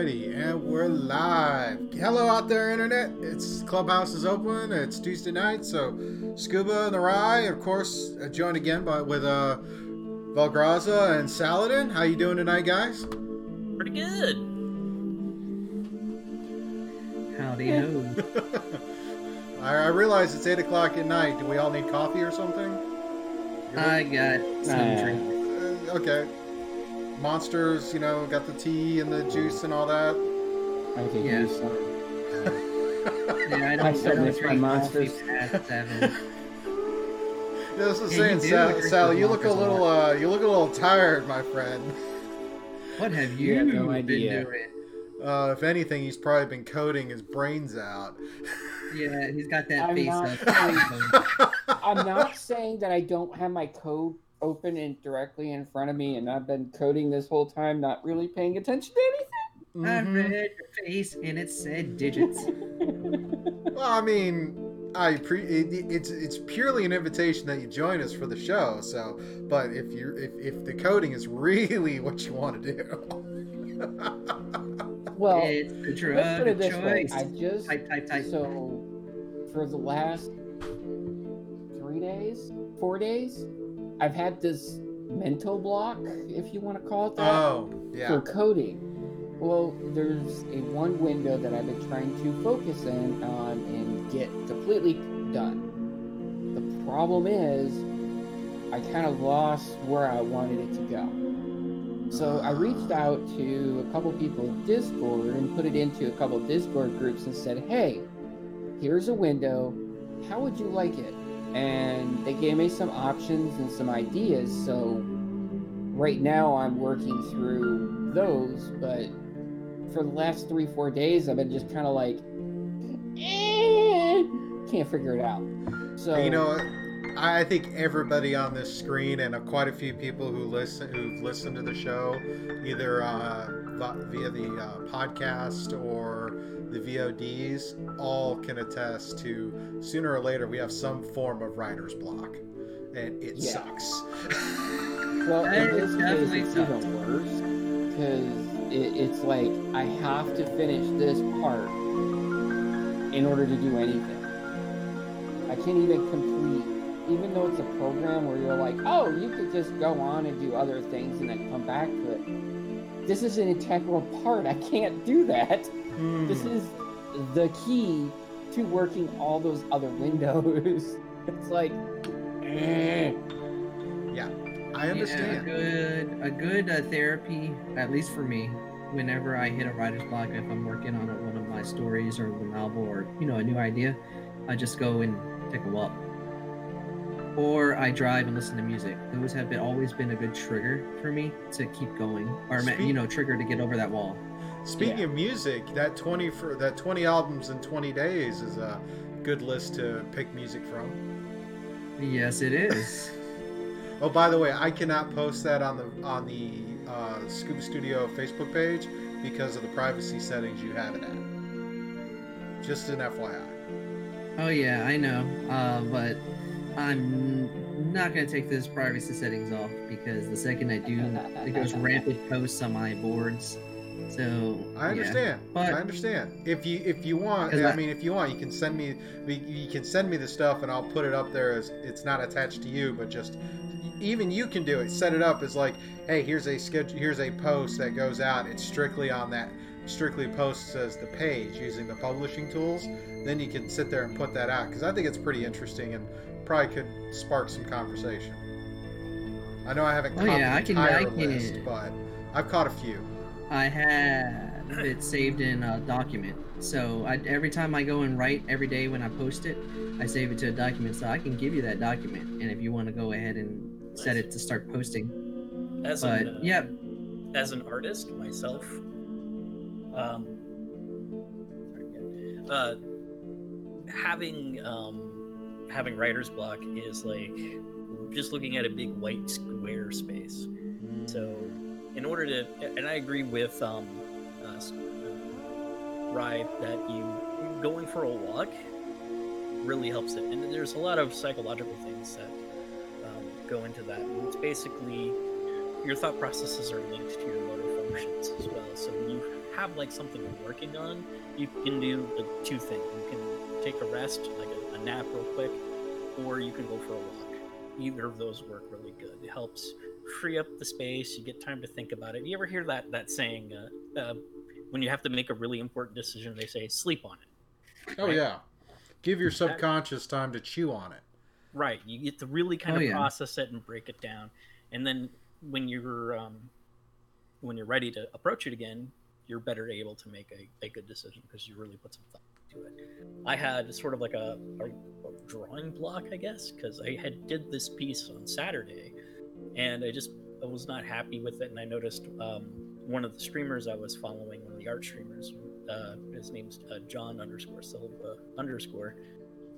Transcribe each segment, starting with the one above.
Alrighty, and we're live. Hello out there, internet. It's Clubhouse is open. It's Tuesday night, so Scuba and the Ry, of course, uh, joined again by with uh, Valgraza and Saladin. How you doing tonight, guys? Pretty good. Howdy ho. I, I realize it's eight o'clock at night. Do we all need coffee or something? I got some Nah. drink. Uh, okay. Monsters, you know, got the tea and the juice and all that. I think Yeah. you son. Yeah, I I don't, I don't miss my monsters. coffee past seven. This is Yeah, saying, you do Sal, drink you look a Monsters a little, uh, you look a little tired, my friend. What have You you, have no been idea. doing? Uh, if anything, he's probably been coding his brains out. Yeah, he's got that I'm face not up. I'm not saying that I don't have my code open and directly in front of me, and I've been coding this whole time, not really paying attention to anything. I Mhm. read your face and it said digits. Well, I mean, I pre- it, it's it's purely an invitation that you join us for the show. So, but if you if if the coding is really what you want to do, Well, it's the drug let's put it of this way. I just Type, type, type. so for the last three days, four days, I've had this mental block, if you want to call it that. oh yeah, for coding. Well, there's a one window that I've been trying to focus in on and get completely done. The problem is, I kind of lost where I wanted it to go. So I reached out to a couple people in Discord and put it into a couple Discord groups and said, hey, here's a window. How would you like it? And they gave me some options and some ideas. So right now I'm working through those, but for the last three, four days, I've been just kind of like, eh, can't figure it out. So you know, I think everybody on this screen and uh, quite a few people who listen who've listened to the show, either uh, via the uh, podcast or the VODs, all can attest to sooner or later we have some form of writer's block, and it Yeah. sucks. well, in this case, definitely it's sucks. even worse because it, it's like I have to finish this part in order to do anything. I can't even complete, even though it's a program where you're like, oh, you could just go on and do other things and then come back to it. This is an integral part. I can't do that. Hmm. This is the key to working all those other windows. it's like, eh. I understand. Yeah, a good, a good uh, therapy, at least for me, whenever I hit a writer's block, if I'm working on one of my stories or the novel or you know a new idea, I just go and take a walk, or I drive and listen to music. Those have been always been a good trigger for me to keep going, or Speak- you know, trigger to get over that wall. Speaking Yeah. of music, that twenty for that twenty albums in twenty days is a good list to pick music from. Yes, it is. Oh, by the way, I cannot post that on the on the uh, Scuba Studio Facebook page because of the privacy settings you have it at. Just an FYI. oh yeah, I know, uh, but I'm not gonna take this privacy settings off because the second I do, it goes rampant posts on my boards. So I yeah. understand. But- I understand. If you if you want, I I- mean, if you want, you can send me you can send me the stuff and I'll put it up there as it's not attached to you, but just even you can do it. Set it up as like, hey, here's a schedule, here's a post that goes out. It's strictly on that strictly posts as the page using the publishing tools. Then you can sit there and put that out because I think it's pretty interesting and probably could spark some conversation. I know I haven't Oh, caught yeah, the I can- entire I can- list, but I've caught a few. I have it saved in a document. So I, every time I go and write every day when I post it, I save it to a document so I can give you that document. And if you want to go ahead and set it to start posting, As but an, uh, yeah, as an artist myself, um, uh, having um, having writer's block is like just looking at a big white square space. So, in order to, and I agree with um, uh, uh, Ry that you going for a walk really helps it, and there's a lot of psychological things that um, go into that. And it's basically your thought processes are linked to your motor functions as well. So when you have like something you're working on, you can do like two things. You can take a rest, like a, a nap real quick, or you can go for a walk. Either of those work really good. It helps free up the space. You get time to think about it. You ever hear that that saying? Uh, uh, when you have to make a really important decision, they say sleep on it. Oh Right. yeah. Give your subconscious time to chew on it. Right. You get to really kind Oh, of yeah. process it and break it down, and then when you're um, when you're ready to approach it again, you're better able to make a, a good decision because you really put some thought to it. I had sort of like a, a, a drawing block, I guess, because I had did this piece on Saturday, and I just I was not happy with it, and I noticed um, one of the streamers I was following, one of the art streamers, uh, his name's uh, John underscore Silva underscore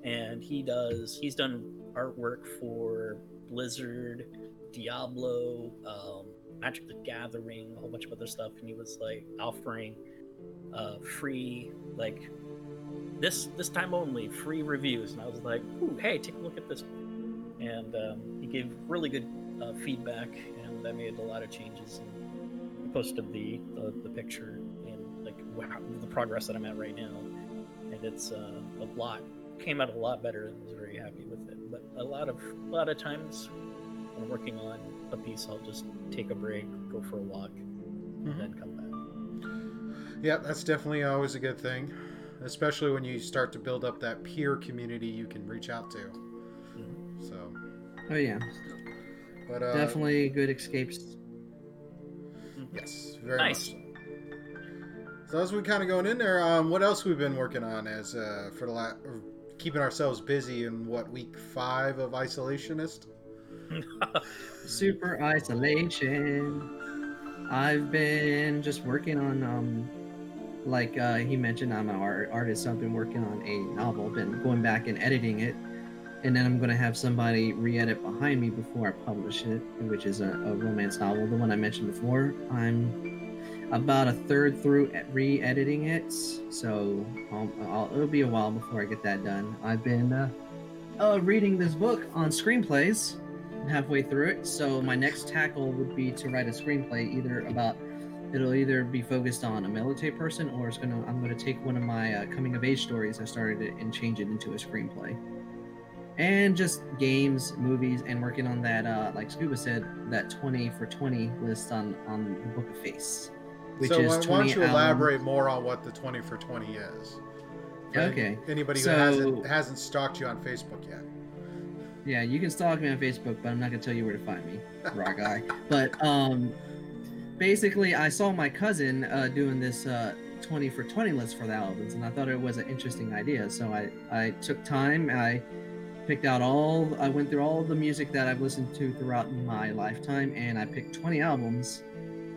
and he does he's done artwork for blizzard diablo um, magic the gathering a whole bunch of other stuff and he was like offering uh, free like this this time only free reviews and i was like hey take a look at this. And um, he gave really good uh, feedback and i made a lot of changes and posted the the, the picture and like wow, the progress that i'm at right now and it's uh, a lot came out a lot better and was very happy with it. But a lot of a lot of times when I'm working on a piece, I'll just take a break, go for a walk, Mhm. and then come back. Yeah, that's definitely always a good thing, especially when you start to build up that peer community you can reach out to. Mhm. So, Oh yeah, but uh, definitely good escapes. yes, very Nice. much. So. So as we kind of going in there, um, what else we've been working on as uh, for the la- keeping ourselves busy in what week five of isolationist? Super isolation. I've been just working on um like uh he mentioned I'm an art artist, so I've been working on a novel, been going back and editing it. And then I'm gonna have somebody re-edit behind me before I publish it, which is a, a romance novel, the one I mentioned before. I'm about a third through re-editing it, so I'll, I'll, it'll be a while before I get that done. I've been uh, uh, reading this book on screenplays, halfway through it. So my next tackle would be to write a screenplay, either about it'll either be focused on a military person, or it's gonna I'm gonna take one of my uh, coming of age stories I started it and change it into a screenplay. And just games, movies, and working on that, uh, like Scuba said, that 20 for 20 list on on the Book of Face, which so is why 20 don't you albums. elaborate more on what the twenty for twenty is? For Okay. Anybody who So- hasn't hasn't stalked you on Facebook yet? Yeah, you can stalk me on Facebook, but I'm not gonna tell you where to find me, raw guy. But um, basically, I saw my cousin uh, doing this uh, 20 for 20 list for the albums, and I thought it was an interesting idea. So I I took time, I picked out all, I went through all the music that I've listened to throughout my lifetime, and I picked 20 albums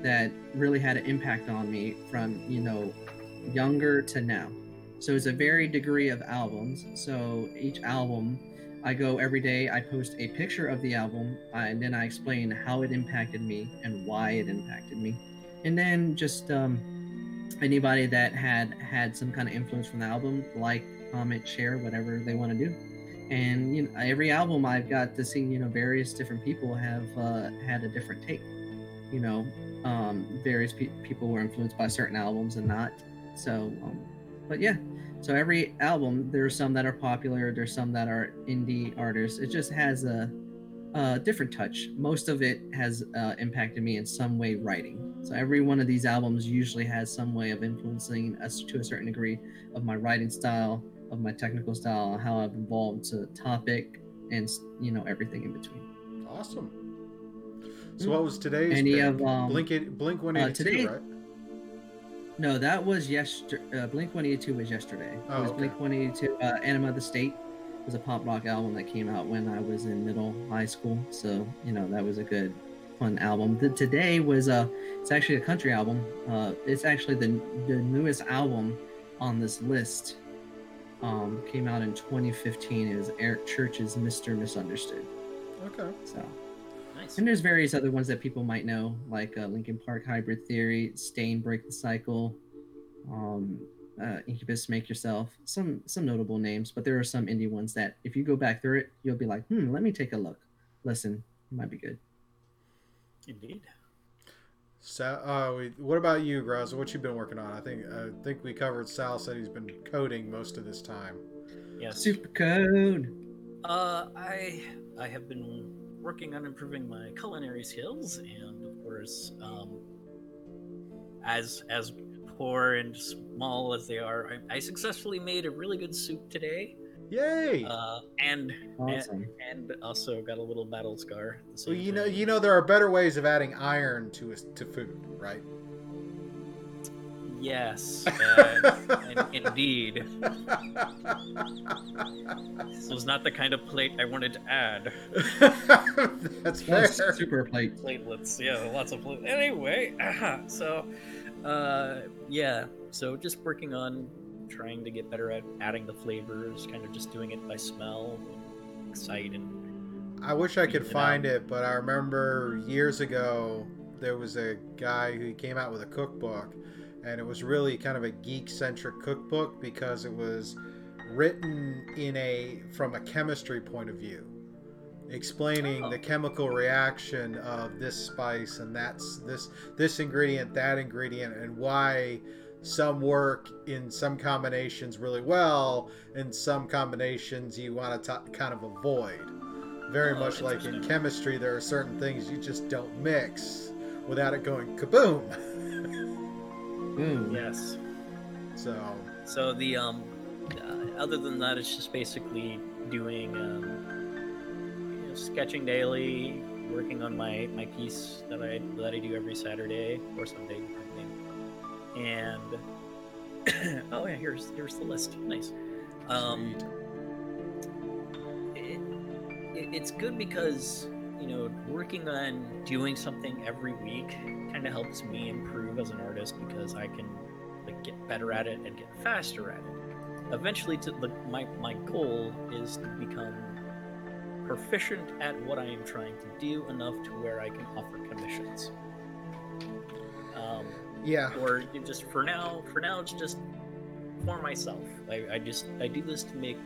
that really had an impact on me from you know younger to now. So it's a varied degree of albums. So each album I go every day, I post a picture of the album, and then I explain how it impacted me and why it impacted me. And then just um, anybody that had had some kind of influence from the album, like, comment, share, whatever they want to do. And you know, every album I've got to see, you know, various different people have uh, had a different take. You know, um, various pe- people were influenced by certain albums and not. So, um, but yeah, so every album, there's some that are popular, there's some that are indie artists. It just has a, a different touch. Most of it has uh, impacted me in some way writing. So every one of these albums usually has some way of influencing us to a certain degree of my writing style, of my technical style, how I've evolved to topic, and you know everything in between. Awesome. So what was today's Any of, um, Blink Blink one eighty two, today- right? No, that was yesterday. Uh, Blink 182 was yesterday. Oh, it was okay. Blink 182. Uh, Anima the State was a pop rock album that came out when I was in middle high school. So, you know, that was a good, fun album. The, today was uh, it's actually a country album. Uh, it's actually the, the newest album on this list. Um, came out in 2015. It was Eric Church's Mr. Misunderstood. Okay. So, nice. and there's various other ones that people might know, like uh, Linkin Park Hybrid Theory, Staind Break the Cycle, um, uh, Incubus Make Yourself. Some some notable names, but there are some indie ones that if you go back through it, you'll be like, hmm, let me take a look, listen, it might be good. Indeed. Sal, uh, we, what about you, Grouse? What you been working on? I think I think we covered. Sal said he's been coding most of this time. Yeah, Super code. Uh, I I have been working on improving my culinary skills, and of course, um, as as poor and small as they are, I, I successfully made a really good soup today, Yay! uh, and, Awesome. and and also got a little battle scar. at the so same you know, you know, there are better ways of adding iron to to food, right? Yes, uh, and indeed, this was not the kind of plate I wanted to add. That's fair. Plus super plate. platelets. Yeah, lots of platelets. Anyway, so uh, yeah, so just working on trying to get better at adding the flavors, kind of just doing it by smell, and sight, and I wish I could find out. it, but I remember years ago there was a guy who came out with a cookbook, and it was really kind of a geek centric cookbook because it was written in a from a chemistry point of view, explaining Oh. the chemical reaction of this spice and that's this this ingredient, that ingredient, and why some work in some combinations really well, and some combinations you want to kind of avoid very Oh, much like in chemistry there are certain things you just don't mix without it going kaboom Boom. yes. so So the um, uh, other than that, it's just basically doing um, you know, sketching daily, working on my my piece that I that I do every Saturday or Sunday, depending. And oh yeah, here's here's the list. Nice. Um, it, it, it's good because you know working on doing something every week kind of helps me improve as an artist because I can like get better at it and get faster at it. Eventually, to the, my my goal is to become proficient at what I am trying to do enough to where I can offer commissions. Um, yeah. Or just for now for now it's just for myself. I, I just i do this to make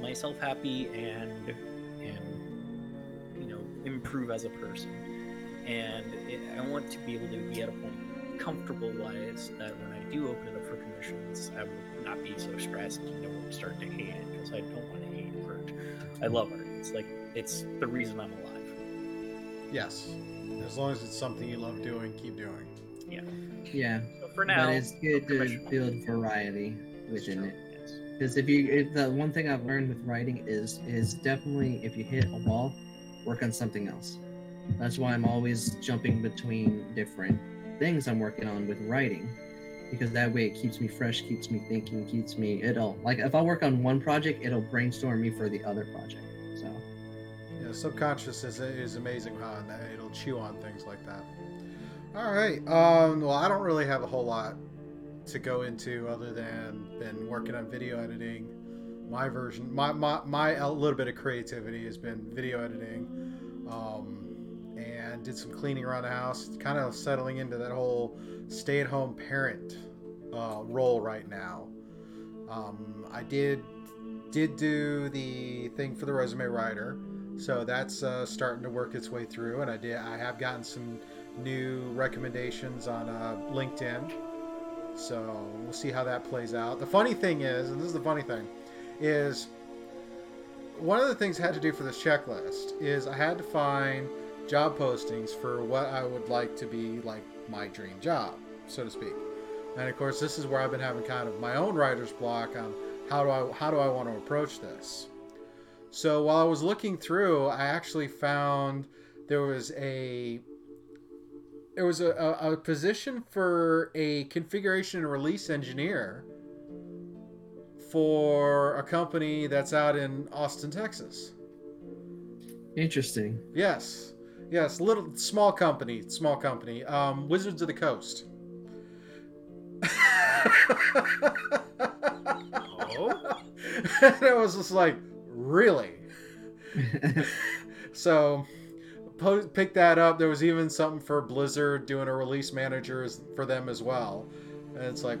myself happy and and you know improve as a person. And it, i want to be able to be at a point comfortable wise that when i do open it up for commissions i will not be so stressed and I won't start to hate it because i don't want to hate art. I love art. It's like it's the reason i'm alive. Yes. As long as it's something you love doing keep doing Yeah. so for now but it's good to build variety within it. yes. Because if you, if the one thing I've learned with writing is is definitely if you hit a wall, work on something else. That's why I'm always jumping between different things I'm working on with writing, because that way it keeps me fresh, keeps me thinking, keeps me. It'll like if I work on one project, it'll brainstorm me for the other project. So yeah subconscious is, is amazing how that it'll chew on things like that all right um well i don't really have a whole lot to go into other than been working on video editing. My version my my, my a little bit of creativity has been video editing um and did some cleaning around the house kind of settling into that whole stay-at-home parent uh, role right now. Um, i did did do the thing for the resume writer so that's uh, starting to work its way through and i did i have gotten some new recommendations on uh, linkedin so we'll see how that plays out the funny thing is and this is the funny thing is one of the things I had to do for this checklist is I had to find job postings for what I would like to be like my dream job, so to speak. And of course, this is where I've been having kind of my own writer's block on how do I how do I want to approach this. So while I was looking through, I actually found there was a there was a, a, a position for a configuration and release engineer for a company that's out in Austin, Texas. interesting. Yes, yes, little small company, small company. Um, Wizards of the Coast. Oh? and I was just like, really? So, po- pick that up. There was even something for Blizzard doing a release manager for them as well. And it's like,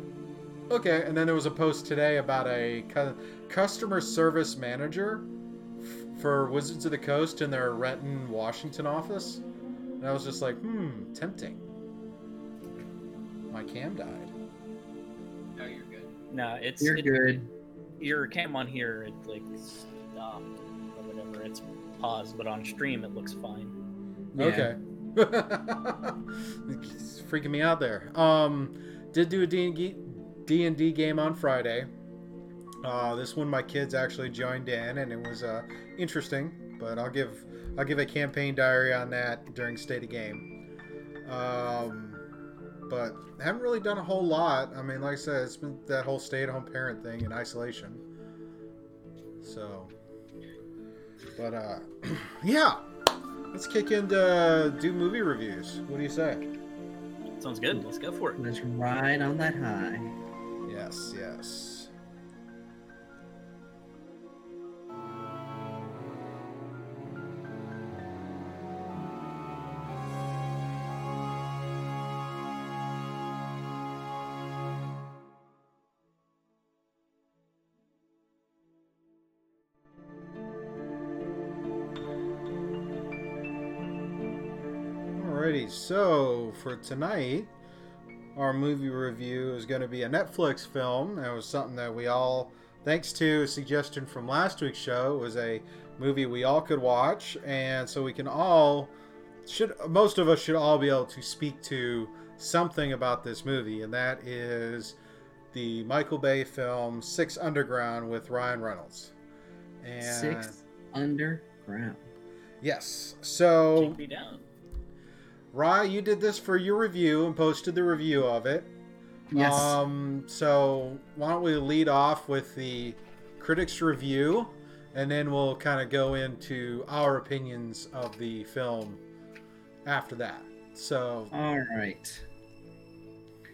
okay. And then there was a post today about a cu- customer service manager f- for Wizards of the Coast in their Renton, Washington office. And I was just like, hmm, tempting. my cam died. No, you're good. No, it's You're it- good. Your cam on here, it like stopped or whatever. It's paused, but on stream it looks fine. Yeah. Okay. it's freaking me out there. Um, did do a D&D, D&D game on Friday. Uh, this one my kids actually joined in, and it was uh, interesting. But I'll give I'll give a campaign diary on that during state of game. Um, but haven't really done a whole lot. I mean, like I said, it's been that whole stay-at-home parent thing in isolation. So, but uh, yeah, let's kick into uh, do movie reviews. What do you say? Sounds good. Let's go for it. Let's ride on that high. Yes, yes. So for tonight, our movie review is going to be a Netflix film. That was something that we all, thanks to a suggestion from last week's show, it was a movie we all could watch, and so we can all should most of us should all be able to speak to something about this movie, and that is the Michael Bay film Six Underground with Ryan Reynolds. And Six underground. yes, so Take me down. Ry, you did this for your review and posted the review of it. Yes. Um, so why don't we lead off with the critics' review, and then we'll kind of go into our opinions of the film after that. So All right.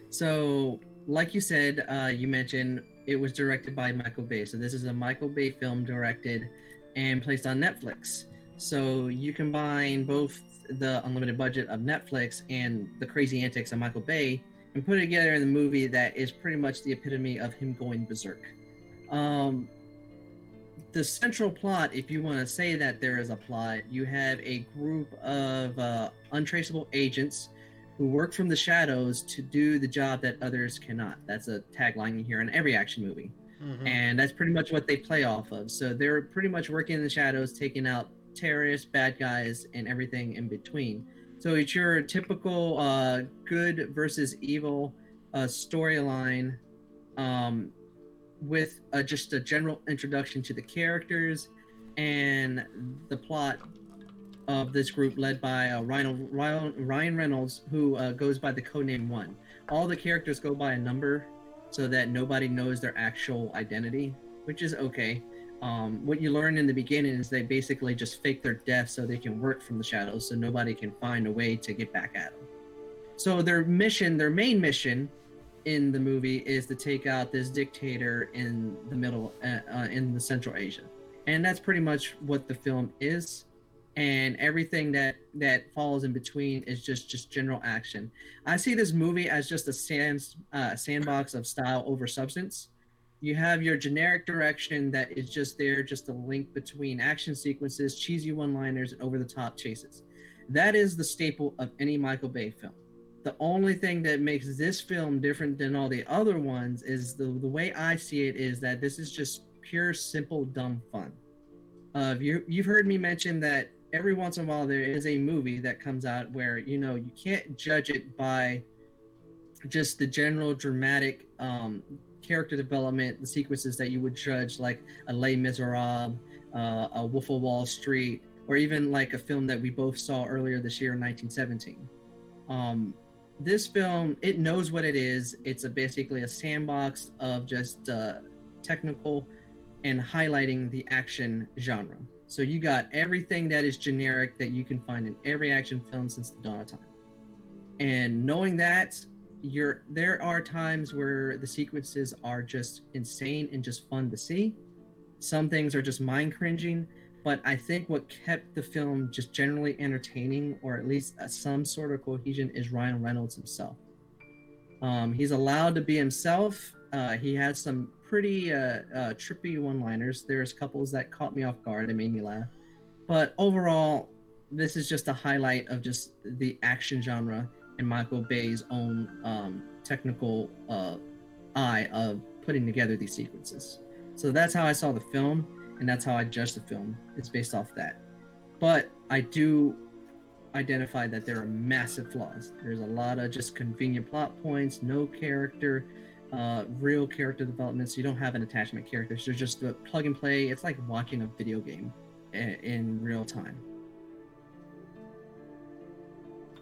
So, like you said, uh, you mentioned it was directed by Michael Bay. So this is a Michael Bay film directed and placed on Netflix. So you combine both the unlimited budget of Netflix and the crazy antics of Michael Bay and put it together in the movie that is pretty much the epitome of him going berserk. Um, the central plot, if you want to say that there is a plot, you have a group of uh, untraceable agents who work from the shadows to do the job that others cannot. That's a tagline you hear in every action movie. mhm. And that's pretty much what they play off of. So they're pretty much working in the shadows, taking out terrorists, bad guys, and everything in between. So it's your typical uh, good versus evil uh, storyline um, with uh, just a general introduction to the characters and the plot of this group led by uh, Ryan, Ryan, Ryan Reynolds, who uh, goes by the codename One. All the characters go by a number so that nobody knows their actual identity, which is okay. Um, what you learn in the beginning is they basically just fake their death so they can work from the shadows so nobody can find a way to get back at them. So their mission, their main mission in the movie is to take out this dictator in the middle, uh, uh, in the Central Asia. And that's pretty much what the film is. And everything that that falls in between is just just general action. I see this movie as just a sand, uh, sandbox of style over substance you have your generic direction that is just there just a link between action sequences cheesy one liners and over the top chases. That is the staple of any michael bay film. The only thing that makes this film different than all the other ones is the, the way i see it is that this is just pure simple dumb fun. Uh, you, you've heard me mention that every once in a while there is a movie that comes out where you know you can't judge it by just the general dramatic um, character development, the sequences that you would judge, like a Les Miserables, uh, a Wolf of Wall Street, or even like a film that we both saw earlier this year in 1917. Um, this film, it knows what it is. It's a, basically a sandbox of just uh, technical and highlighting the action genre. So you got everything that is generic that you can find in every action film since the dawn of time. And knowing that, you're there are times where the sequences are just insane and just fun to see. Some things are just mind cringing, but I think what kept the film just generally entertaining, or at least uh, some sort of cohesion, is Ryan Reynolds himself. Um, he's allowed to be himself. Uh, he has some pretty uh, uh, trippy one-liners. There's couples that caught me off guard. and made me laugh. But overall, this is just a highlight of just the action genre and Michael Bay's own um, technical uh, eye of putting together these sequences. So that's how I saw the film, and that's how I judge the film. It's based off that. But I do identify that there are massive flaws. There's a lot of just convenient plot points, no character, uh, real character development. So you don't have an attachment character. So just the plug and play. It's like watching a video game in, in real time.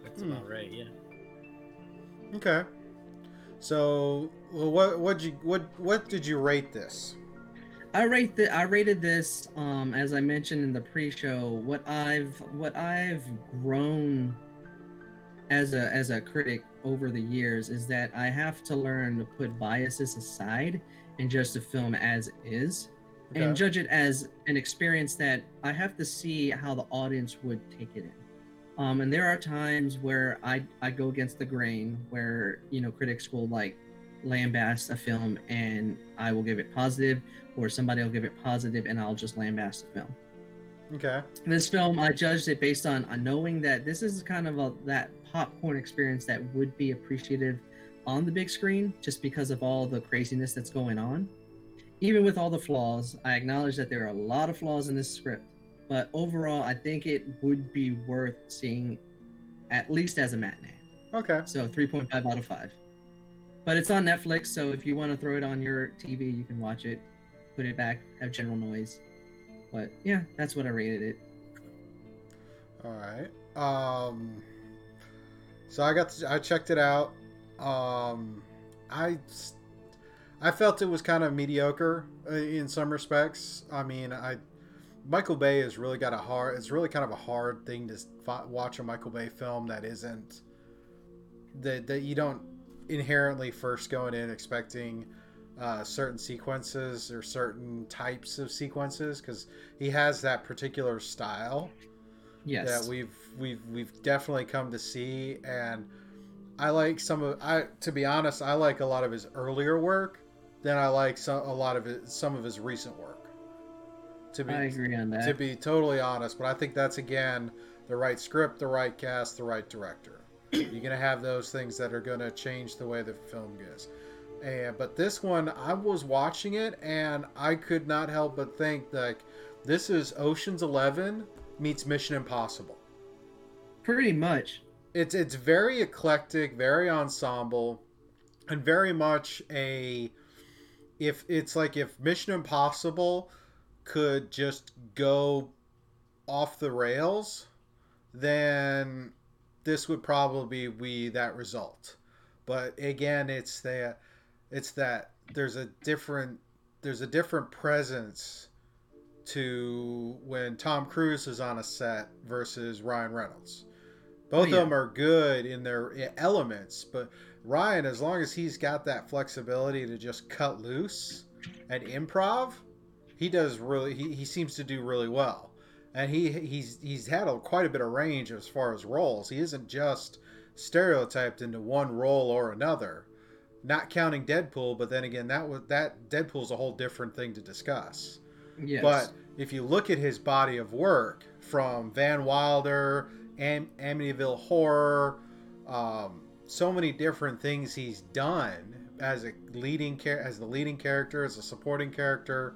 That's about right. Yeah. Okay. So, well, what what you what what did you rate this? I rate the I rated this um as I mentioned in the pre-show what I've what I've grown as a as a critic over the years is that I have to learn to put biases aside and judge the film as is Okay. and judge it as an experience that I have to see how the audience would take it in. Um, and there are times where I, I go against the grain, where you know critics will like lambast a film, and I will give it positive, or somebody will give it positive, and I'll just lambast the film. Okay. This film, I judged it based on uh, knowing that this is kind of a that popcorn experience that would be appreciative on the big screen, just because of all the craziness that's going on. Even with all the flaws, I acknowledge that there are a lot of flaws in this script, but overall, I think it would be worth seeing, at least as a matinee. Okay. So 3.5 out of 5. But it's on Netflix, so if you want to throw it on your TV, you can watch it, put it back, have general noise. But yeah, that's what I rated it. All right. Um. So I got to, I checked it out. Um, I I felt it was kind of mediocre uh, in some respects. I mean, I Michael Bay has really got a hard. It's really kind of a hard thing to fi- watch a Michael Bay film that isn't that that you don't inherently first going in expecting uh, certain sequences or certain types of sequences because he has that particular style Yes. that we've we've we've definitely come to see and I like some of I to be honest I like a lot of his earlier work than I like some a lot of his, some of his recent work to be I agree on that. to be totally honest but I think that's again the right script the right cast the right director you're gonna have those things that are gonna change the way the film goes and but this one I was watching it and I could not help but think like this is Ocean's 11 meets Mission Impossible Pretty much. it's it's very eclectic, very ensemble, and very much a if it's like if Mission Impossible could just go off the rails, then this would probably be that result. But again, it's that it's that there's a different there's a different presence to when Tom Cruise is on a set versus Ryan Reynolds. Both Oh, of them are good in their elements, but Ryan, as long as he's got that flexibility to just cut loose and improv, he does really. He, he seems to do really well, and he he's he's had a, quite a bit of range as far as roles. He isn't just stereotyped into one role or another. Not counting Deadpool, but then again, that was that Deadpool's a whole different thing to discuss. Yes. But if you look at his body of work from Van Wilder, Am- Amityville Horror, um, so many different things he's done as a leading char- as the leading character, as a supporting character.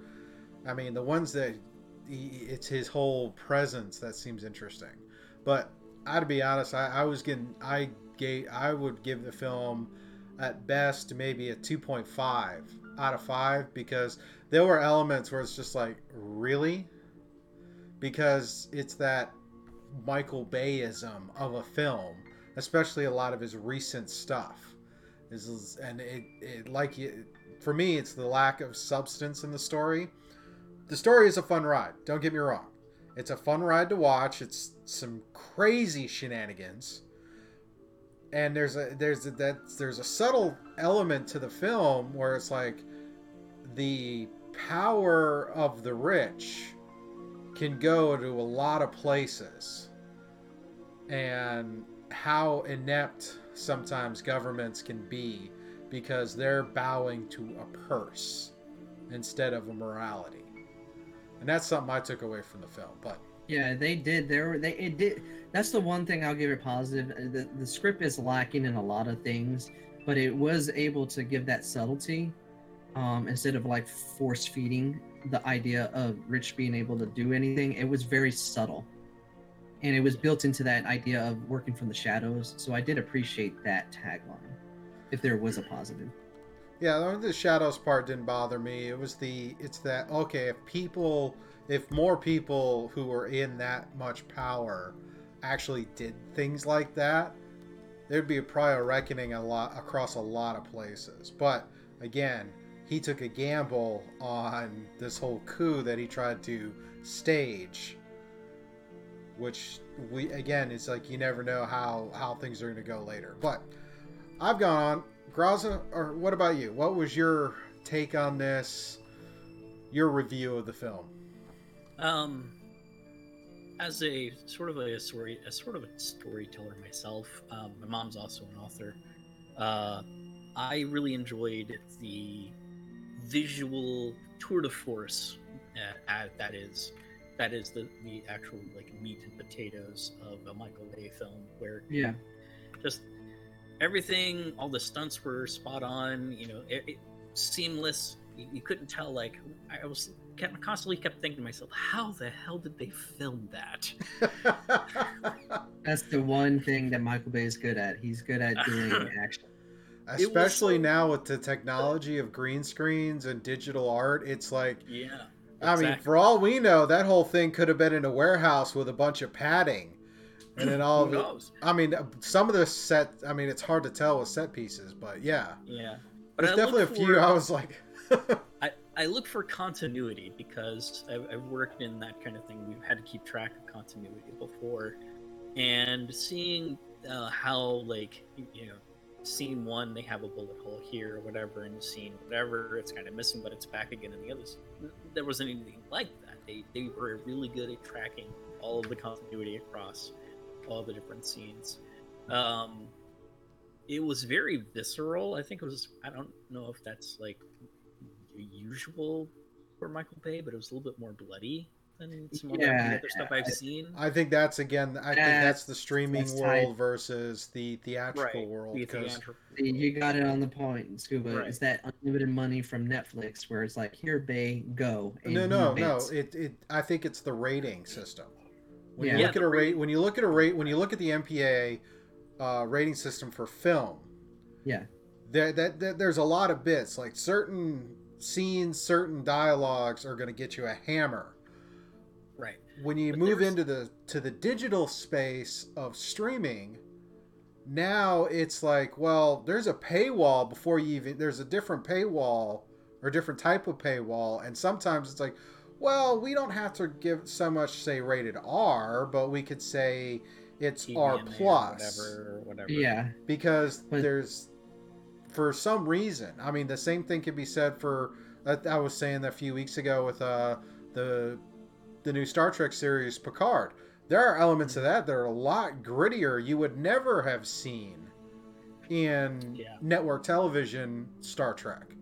I mean, the ones that he, it's his whole presence that seems interesting. But I, to be honest, I, I was getting I gave I would give the film at best maybe a 2.5 out of 5 because there were elements where it's just like really? Because it's that Michael Bayism of a film especially a lot of his recent stuff. Is and it, it like for me it's the lack of substance in the story the story is a fun ride don't get me wrong. It's a fun ride to watch it's some crazy shenanigans. And there's a there's a, that there's a subtle element to the film where it's like the power of the rich can go to a lot of places. And how inept sometimes governments can be because they're bowing to a purse instead of a morality and that's something i took away from the film but Yeah, they did. There they it did that's the one thing I'll give it positive. Uh, The, the script is lacking in a lot of things, but it was able to give that subtlety um, instead of like force feeding the idea of Rich being able to do anything. It was very subtle. And it was built into that idea of working from the shadows. So I did appreciate that tagline, if there was a positive. Yeah, the- shadows part didn't bother me. It was the it's that okay, if people if more people who were in that much power actually did things like that, there'd be a prior reckoning a lot across a lot of places. But again, he took a gamble on this whole coup that he tried to stage. Which we again, it's like you never know how how things are going to go later. But I've gone on. Graza, or what about you? What was your take on this? Your review of the film? Um, as a sort of a story, a sort of a storyteller myself. Um, my mom's also an author. Uh, I really enjoyed the visual tour de force uh, uh, that is that is the the actual like meat and potatoes of a Michael Bay film, where Yeah. just everything, all the stunts were spot on. You know, it, it, seamless. You, you couldn't tell. Like I was kept constantly kept thinking to myself, how the hell did they film that? That's the one thing that Michael Bay is good at. He's good at doing action. Especially so- now with the technology of green screens and digital art, it's like Yeah. I mean, for all we know, that whole thing could have been in a warehouse with a bunch of padding, and then all of it. knows? I mean, some of the set. I mean, it's hard to tell with set pieces, but yeah, Yeah. there's I definitely a few. for- I was like, I, I look for continuity because I've, I've worked in that kind of thing. We've had to keep track of continuity before, and seeing uh, how like you know, scene one they have a bullet hole here or whatever, and scene whatever it's kind of missing, but it's back again in the others. There wasn't anything like that. They they were really good at tracking all of the continuity across all the different scenes. Um, it was very visceral. I think it was. I don't know if that's like usual for Michael Bay, but it was a little bit more bloody than some other, Yeah, the other stuff I've seen. I think that's again. I think that's the streaming that's world tight. versus the theatrical right. world. the 'cause- theatrical See, You got it on the point, Scuba. Right. Is that unlimited money from Netflix where it's like, here, Bay, go. no, no, no. It, it. I think it's the rating system. When you look Yeah, at a rate, when you look at a rate, when you look at the MPA uh, rating system for film, Yeah. there, that, that there's a lot of bits like certain scenes, certain dialogues are going to get you a hammer. right. When you But move there's- into the to the digital space of streaming, now it's like, well, there's a paywall before you even there's a different paywall or different type of paywall, and sometimes it's like, well, we don't have to give so much say rated R, but we could say it's TV R plus whatever, whatever. Yeah. because But- there's for some reason i mean the same thing could be said for i, I was saying that a few weeks ago with uh the the new star trek series picard there are elements of that that are a lot grittier you would never have seen in Yeah. network television star trek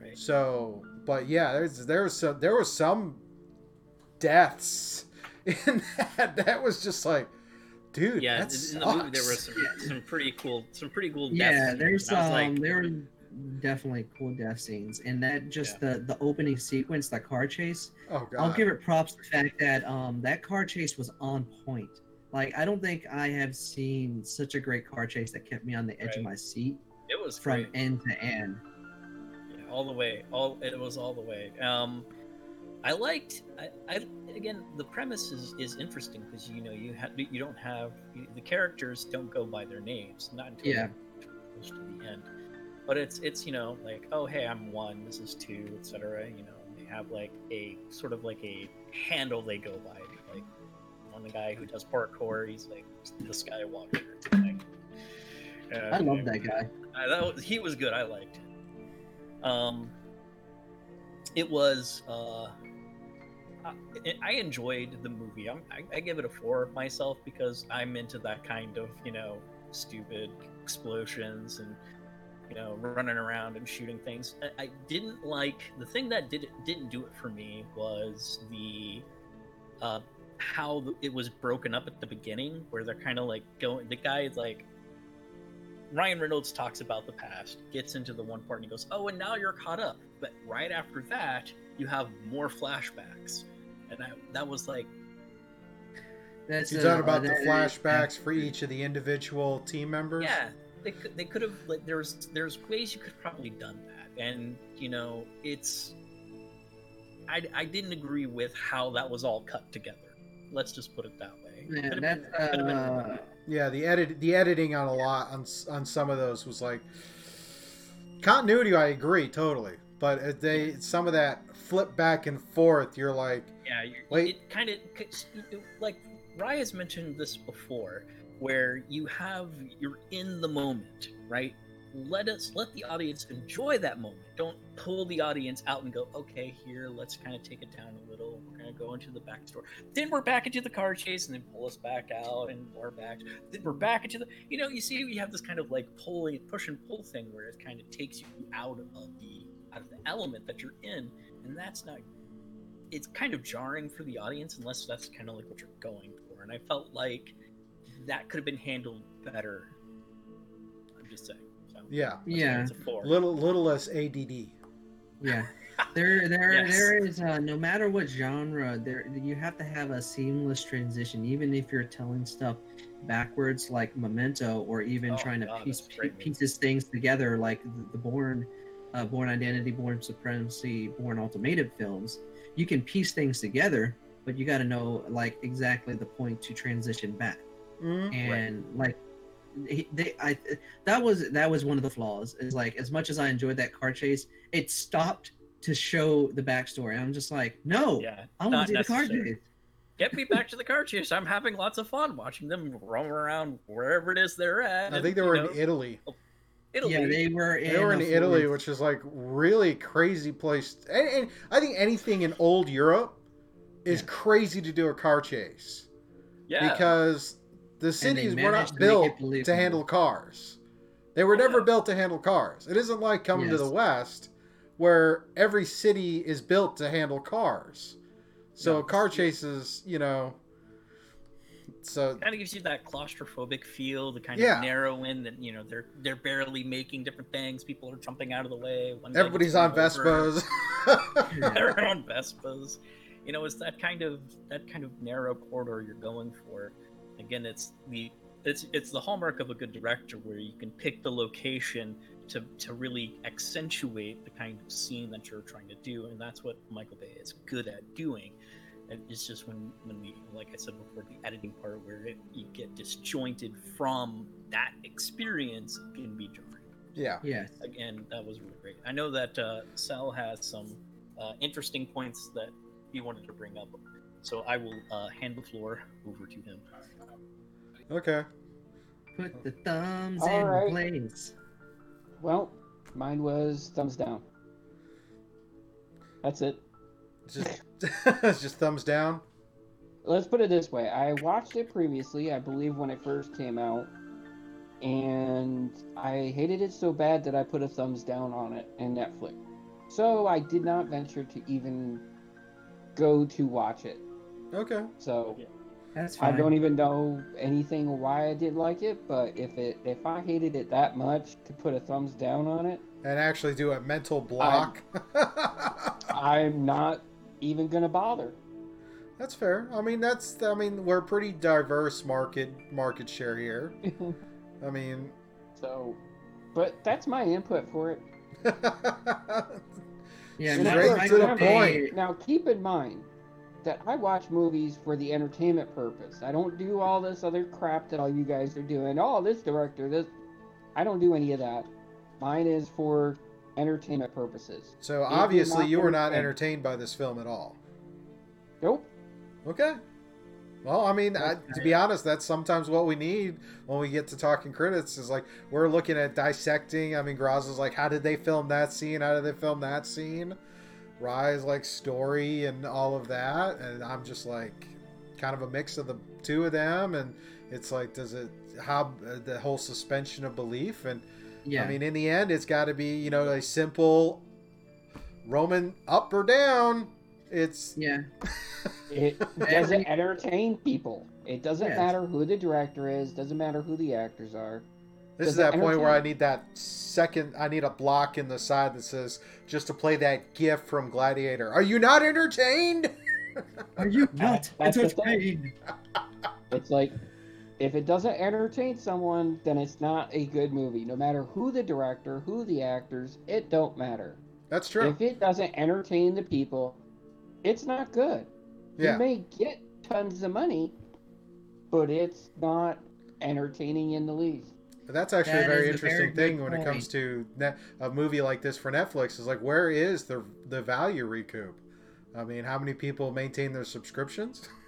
Right. so but yeah there's there was some there was some deaths in that that was just like dude Yeah, that in the movie there were some, some pretty cool, some pretty cool. death Yeah, there's um, like, there were definitely cool death scenes, and that just the the opening sequence, the car chase. oh god I'll give it props to the fact that um that car chase was on point. Like I don't think I have seen such a great car chase that kept me on the edge of my seat it was from great. end to end. All the way. All it was all the way. Um, I liked. I, I again, the premise is, is interesting because you know you have you don't have the characters don't go by their names not until Yeah. close to the end. But it's it's you know like oh hey I'm one this is two etc. You know they have like a sort of like a handle they go by like one the guy who does parkour he's like the Skywalker. Like, uh, I love that guy. uh, that was, he was good. I liked. Um, it was. Uh, I, I enjoyed the movie. I'm, I, I give it a four myself because I'm into that kind of you know stupid explosions and you know running around and shooting things. I, I didn't like the thing that did didn't do it for me was the uh, how it was broken up at the beginning, where they're kind of like going. The guy like Ryan Reynolds talks about the past, gets into the one part, and he goes, "Oh, and now you're caught up." But right after that, you have more flashbacks, and I, that was like, That's You talking about the flashbacks for each of the individual team members? yeah, they could they could have like there's there's ways you could probably done that, and you know it's. I, I didn't agree with how that was all cut together. Let's just put it that way. Yeah, Could've that's been- could've been- uh, Yeah, the edit, the editing on a lot on on some of those was like continuity. I agree totally, but uh, they some of that flip back and forth. You're like, Yeah, you Wait. it kind of like Raya's mentioned this before, where you have you're in the moment, right? Let us let the audience enjoy that moment. Don't pull the audience out and go, okay, here, let's kind of take it down a little. We're gonna go into the backstory. Then we're back into the car chase, and then pull us back out, and we're back. Then we're back into the. You know, you see, you have this kind of like pulling, push and pull thing where it kind of takes you out of the out of the element that you're in, and that's not it's kind of jarring for the audience unless that's kind of like what you're going for. And I felt like that could have been handled better. I'm just saying. So, yeah, that's Yeah. it's a four. little little less ADD. yeah. There, there, Yes. there is. Uh, no matter what genre, there you have to have a seamless transition. Even if you're telling stuff backwards, like Memento, or even Oh, trying to God, piece that's a great movie. pieces things together, like the, the Bourne, uh, Bourne Identity, Bourne Supremacy, Bourne Ultimatum films. You can piece things together, but you got to know like exactly the point to transition back. Mm, and like he- they i that was that was one of the flaws is like as much as i enjoyed that car chase it stopped to show the backstory i'm just like no yeah, i want not to see the car necessary. chase Get me back to the car chase. I'm having lots of fun watching them roam around wherever it is they're at. I and, think they you were know, in Italy. Oh, Italy. yeah they were in, They were in Italy, forest. which is like really crazy place. And, and I think anything in old Europe is Yeah. crazy to do a car chase yeah. because the cities were not to built to believable. handle cars. They were never built to handle cars. It isn't like coming to the West where every city is built to handle cars. So No, car chases, you know. So kind of gives you that claustrophobic feel, the kind Yeah. of narrow in that you know they're they're barely making different things. People are jumping out of the way. one everybody's on over. Vespas. They're on Vespas. You know, it's that kind of that kind of narrow corridor you're going for. Again, it's the it's it's the hallmark of a good director where you can pick the location to to really accentuate the kind of scene that you're trying to do, and that's what Michael Bay is good at doing. And it's just when when we, like I said before, the editing part where it, you get disjointed from that experience can be jarring yeah. yes again, that was really great. I know that uh, Sal has some uh, interesting points that he wanted to bring up, so I will uh, hand the floor over to him. Okay. put the thumbs All in right. place Well, mine was thumbs down. That's it. Just it's just thumbs down. Let's put it this way. I watched it previously, I believe when it first came out, and I hated it so bad that I put a thumbs down on it in Netflix. So I did not venture to even go to watch it. Okay. So that's I don't even know anything why I didn't like it, but if it if I hated it that much to put a thumbs down on it, And actually do a mental block. I'm not even gonna bother. that's fair. I mean, that's I mean, we're a pretty diverse market market share here. I mean, so, but that's my input for it. yeah And Straight to the point. Now, keep in mind that I watch movies for the entertainment purpose. I don't do all this other crap that all you guys are doing. Oh, this director, this. I don't do any of that. Mine is for entertainment purposes. so you're obviously you were not entertained- by this film at all. Nope. Okay. Well, I mean, I, to be honest, that's sometimes what we need when we get to talking critics. Is like we're looking at dissecting. I mean, Graz is like, how did they film that scene? How did they film that scene? Ry's like story and all of that, and I'm just like, kind of a mix of the two of them, and it's like, does it how uh, the whole suspension of belief? And yeah I mean, in the end, it's got to be you know a simple Roman up or down, It's Yeah. It doesn't entertain people. It doesn't Yeah. matter who the director is. Doesn't matter who the actors are. This is Does that point where I need that second. I need a block in the side that says just to play that GIF from Gladiator. Are you not entertained? Are you not That's entertained? It's like if it doesn't entertain someone, then it's not a good movie. No matter who the director, who the actors, it don't matter. That's true. If it doesn't entertain the people, it's not good. Yeah. You may get tons of money, but it's not entertaining in the least. But that's actually a That very a very interesting thing good when it comes to net, a movie like this for Netflix. Is like, where is the the value recoup? I mean, how many people maintain their subscriptions?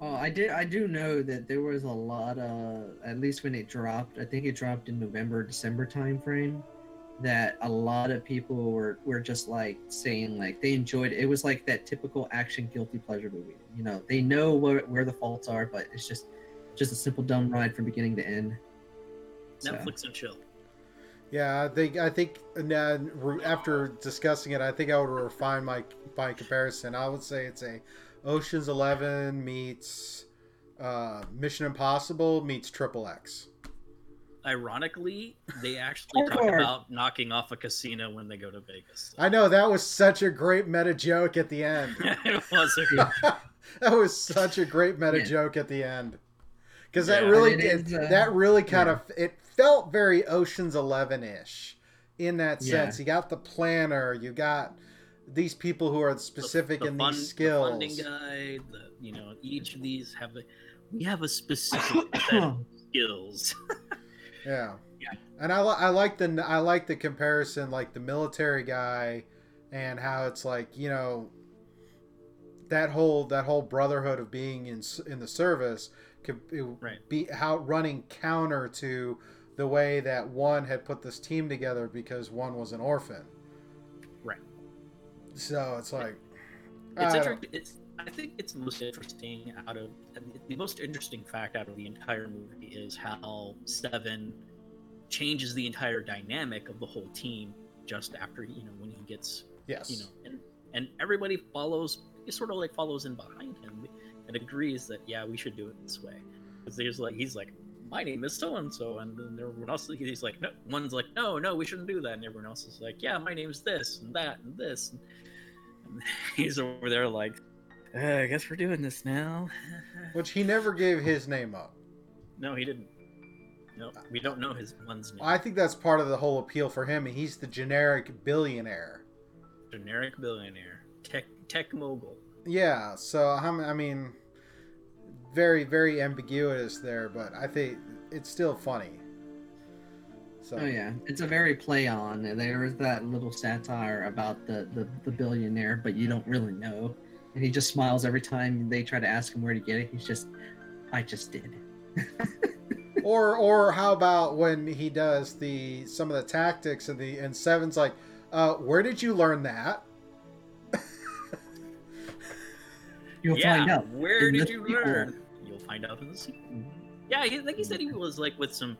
Oh, I did. I do know that there was a lot of, at least when it dropped. I think it dropped in November, December time frame. That a lot of people were were just like saying like they enjoyed it. It was like that typical action guilty pleasure movie. You know, they know where where the faults are, but it's just just a simple dumb ride from beginning to end. So, Netflix and chill. Yeah, I think I think after discussing it, I think I would refine my my comparison. I would say it's a Ocean's Eleven meets uh, Mission Impossible meets Triple X. Ironically, they actually talk about knocking off a casino when they go to Vegas. I know that was such a great meta joke at the end. it was a that was such a great meta Yeah. joke at the end because that Yeah. really It did, is, uh, that really kind yeah. of it felt very Ocean's Eleven ish in that Yeah. sense. You got the planner, you got these people who are specific the in fund- these the skills. funding guy, the you know, each of these have a we have a specific set of skills. Yeah. Yeah. And I, li- I like the I like the comparison like the military guy and how it's like, you know, that whole that whole brotherhood of being in in the service could Right. be how running counter to the way that one had put this team together because one was an orphan. Right. So it's like It's I interesting. It's I think it's the most interesting out of the most interesting fact out of the entire movie is how Seven changes the entire dynamic of the whole team just after you know when he gets yes. you know and and everybody follows he sort of like follows in behind him and agrees that yeah we should do it this way because there's like he's like my name is so and so and then everyone else he's like no one's like no no we shouldn't do that and everyone else is like yeah my name's this and that and this and, and he's over there like uh, I guess we're doing this now. Which he never gave his name up. no, he didn't. No, we don't know his one's name. I think that's part of the whole appeal for him. He's the generic billionaire. Generic billionaire, tech tech mogul. Yeah, so I mean, very very ambiguous there, but I think it's still funny. So Oh yeah, it's a very play on. There is that little satire about the, the the billionaire, but you don't really know, and he just smiles every time they try to ask him where to get it. He's just, I just did. or or how about when he does the some of the tactics and the and Seven's like, uh, where did you learn that? You'll yeah, find out. Where did you sequel. learn? You'll find out in the sequel. Yeah, he, like he said, he was like with some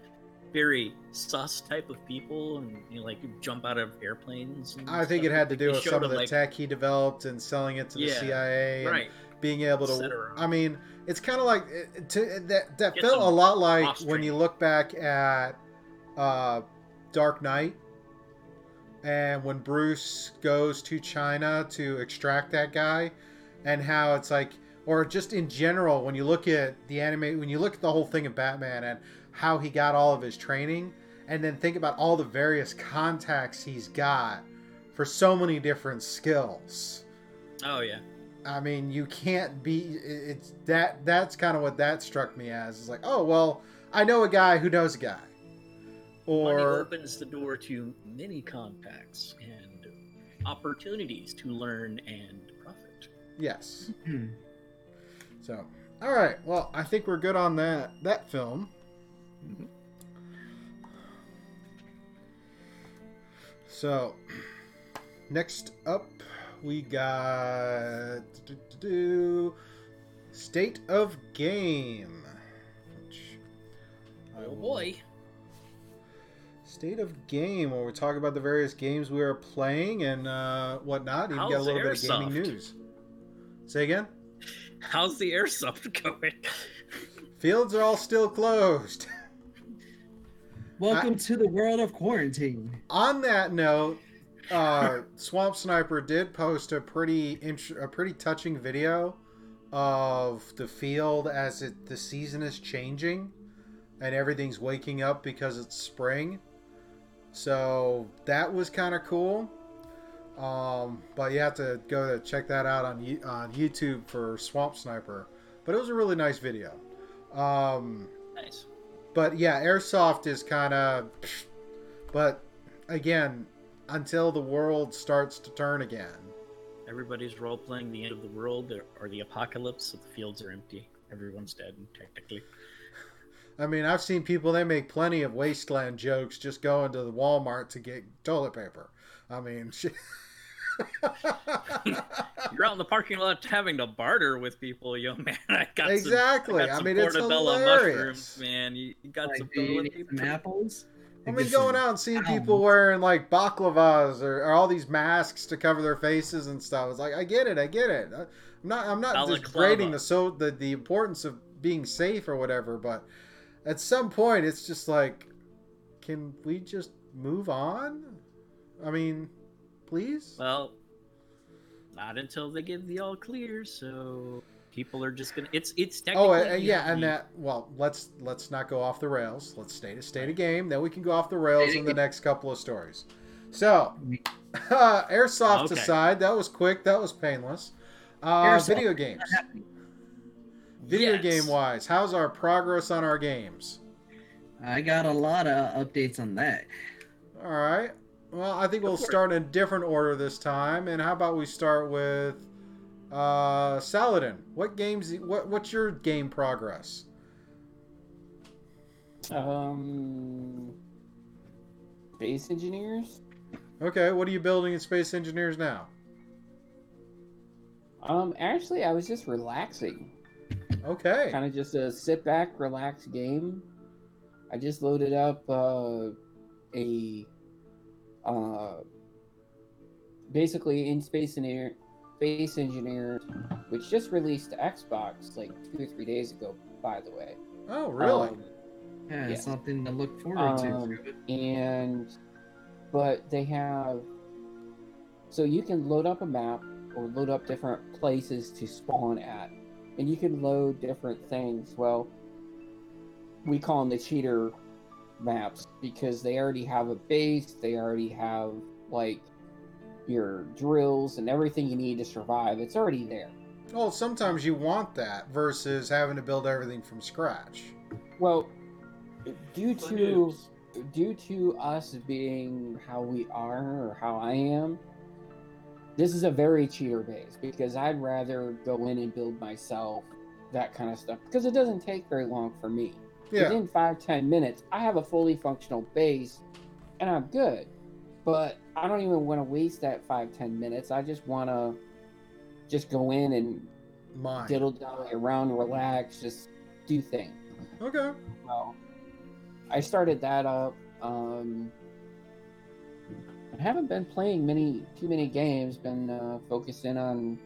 very sus type of people, and you know, like jump out of airplanes. And I think stuff. it had to do they with some of the like, tech he developed and selling it to the Yeah, CIA and Right. being able to. I mean, it's kind of like it- to eh, that that Get felt a lot like boss when you look back at uh, Dark Knight, and when Bruce goes to China to extract that guy, and how it's like, or just in general, when you look at the anime, when you look at the whole thing of Batman and how he got all of his training, and then think about all the various contacts he's got for so many different skills. Oh yeah. I mean, you can't be. It's that. That's kind of what that struck me as. It's like, oh well, I know a guy who knows a guy, Money or opens the door to many contacts and opportunities to learn and. Yes. Hmm. So, all right. Well, I think we're good on that that film. So, next up, we got State of Game. Which I Oh boy. State of game, where we talk about the various games we are playing and uh, whatnot. Even get a How's little bit of gaming news. Say again. How's the airsoft going? Fields are all still closed. Welcome to the world of quarantine. On that note, uh, Swamp Sniper did post a pretty int- a pretty touching video of the field as it the season is changing and everything's waking up because it's spring. So that was kind of cool. Um, but you have to go to check that out on on YouTube for Swamp Sniper. But it was a really nice video. Um, nice. but yeah, airsoft is kind of. But again, until the world starts to turn again. Everybody's role playing the end of the world or, the apocalypse, so the fields are empty. Everyone's dead, technically. I mean, I've seen people they make plenty of wasteland jokes just going to the Walmart to get toilet paper. I mean, shit. You're out in the parking lot having to barter with people, yo man. I got Exactly. Some, I, got I mean, it's portobello hilarious. mushrooms, man. You, you got Like, some you some apples? I And mean, going out and seeing people wearing like baklavas or, or all these masks to cover their faces and stuff. It's like I get it, I get it. I- I'm not, I'm not Balaclava. degrading the so the the importance of being safe or whatever, but at some point, it's just like, can we just move on? I mean, please. Well, not until they give the all clear. So people are just gonna. It's it's Oh, technically uh, yeah, and that. Well, let's let's not go off the rails. Let's stay to stay a game. Then we can go off the rails in the next couple of stories. So, uh, airsoft Okay. aside, that was quick. That was painless. Uh, video games. Video Yes. game wise, how's our progress on our games? I got a lot of updates on that. All right. Well, I think we'll Go for it. start in a different order this time. And how about we start with uh, Saladin? What games? What what's your game progress? Um, space engineers. Okay, what are you building in Space Engineers now? Um, actually, I was just relaxing. Okay. Kind of just a sit back, relax game. I just loaded up uh, a uh, basically in Space Engineer, Space Engineer, which just released to Xbox like two or three days ago. By the way. Oh, really? Um, Yeah, Yeah. something to look forward Um, to. and but they have so you can load up a map or load up different places to spawn at and you can load different things well we call them the cheater maps because they already have a base they already have like your drills and everything you need to survive it's already there Well, sometimes you want that versus having to build everything from scratch. well due to due to us being how we are or how I am, this is a very cheater base because I'd rather go in and build myself that kind of stuff because it doesn't take very long for me. Yeah. Within five ten minutes, I have a fully functional base, and I'm good. But I don't even want to waste that five ten minutes. I just want to just go in and Mine. diddle dally around, relax, just do things. Okay. Well, I started that up. Um, I haven't been playing many too many games. Been uh, focusing on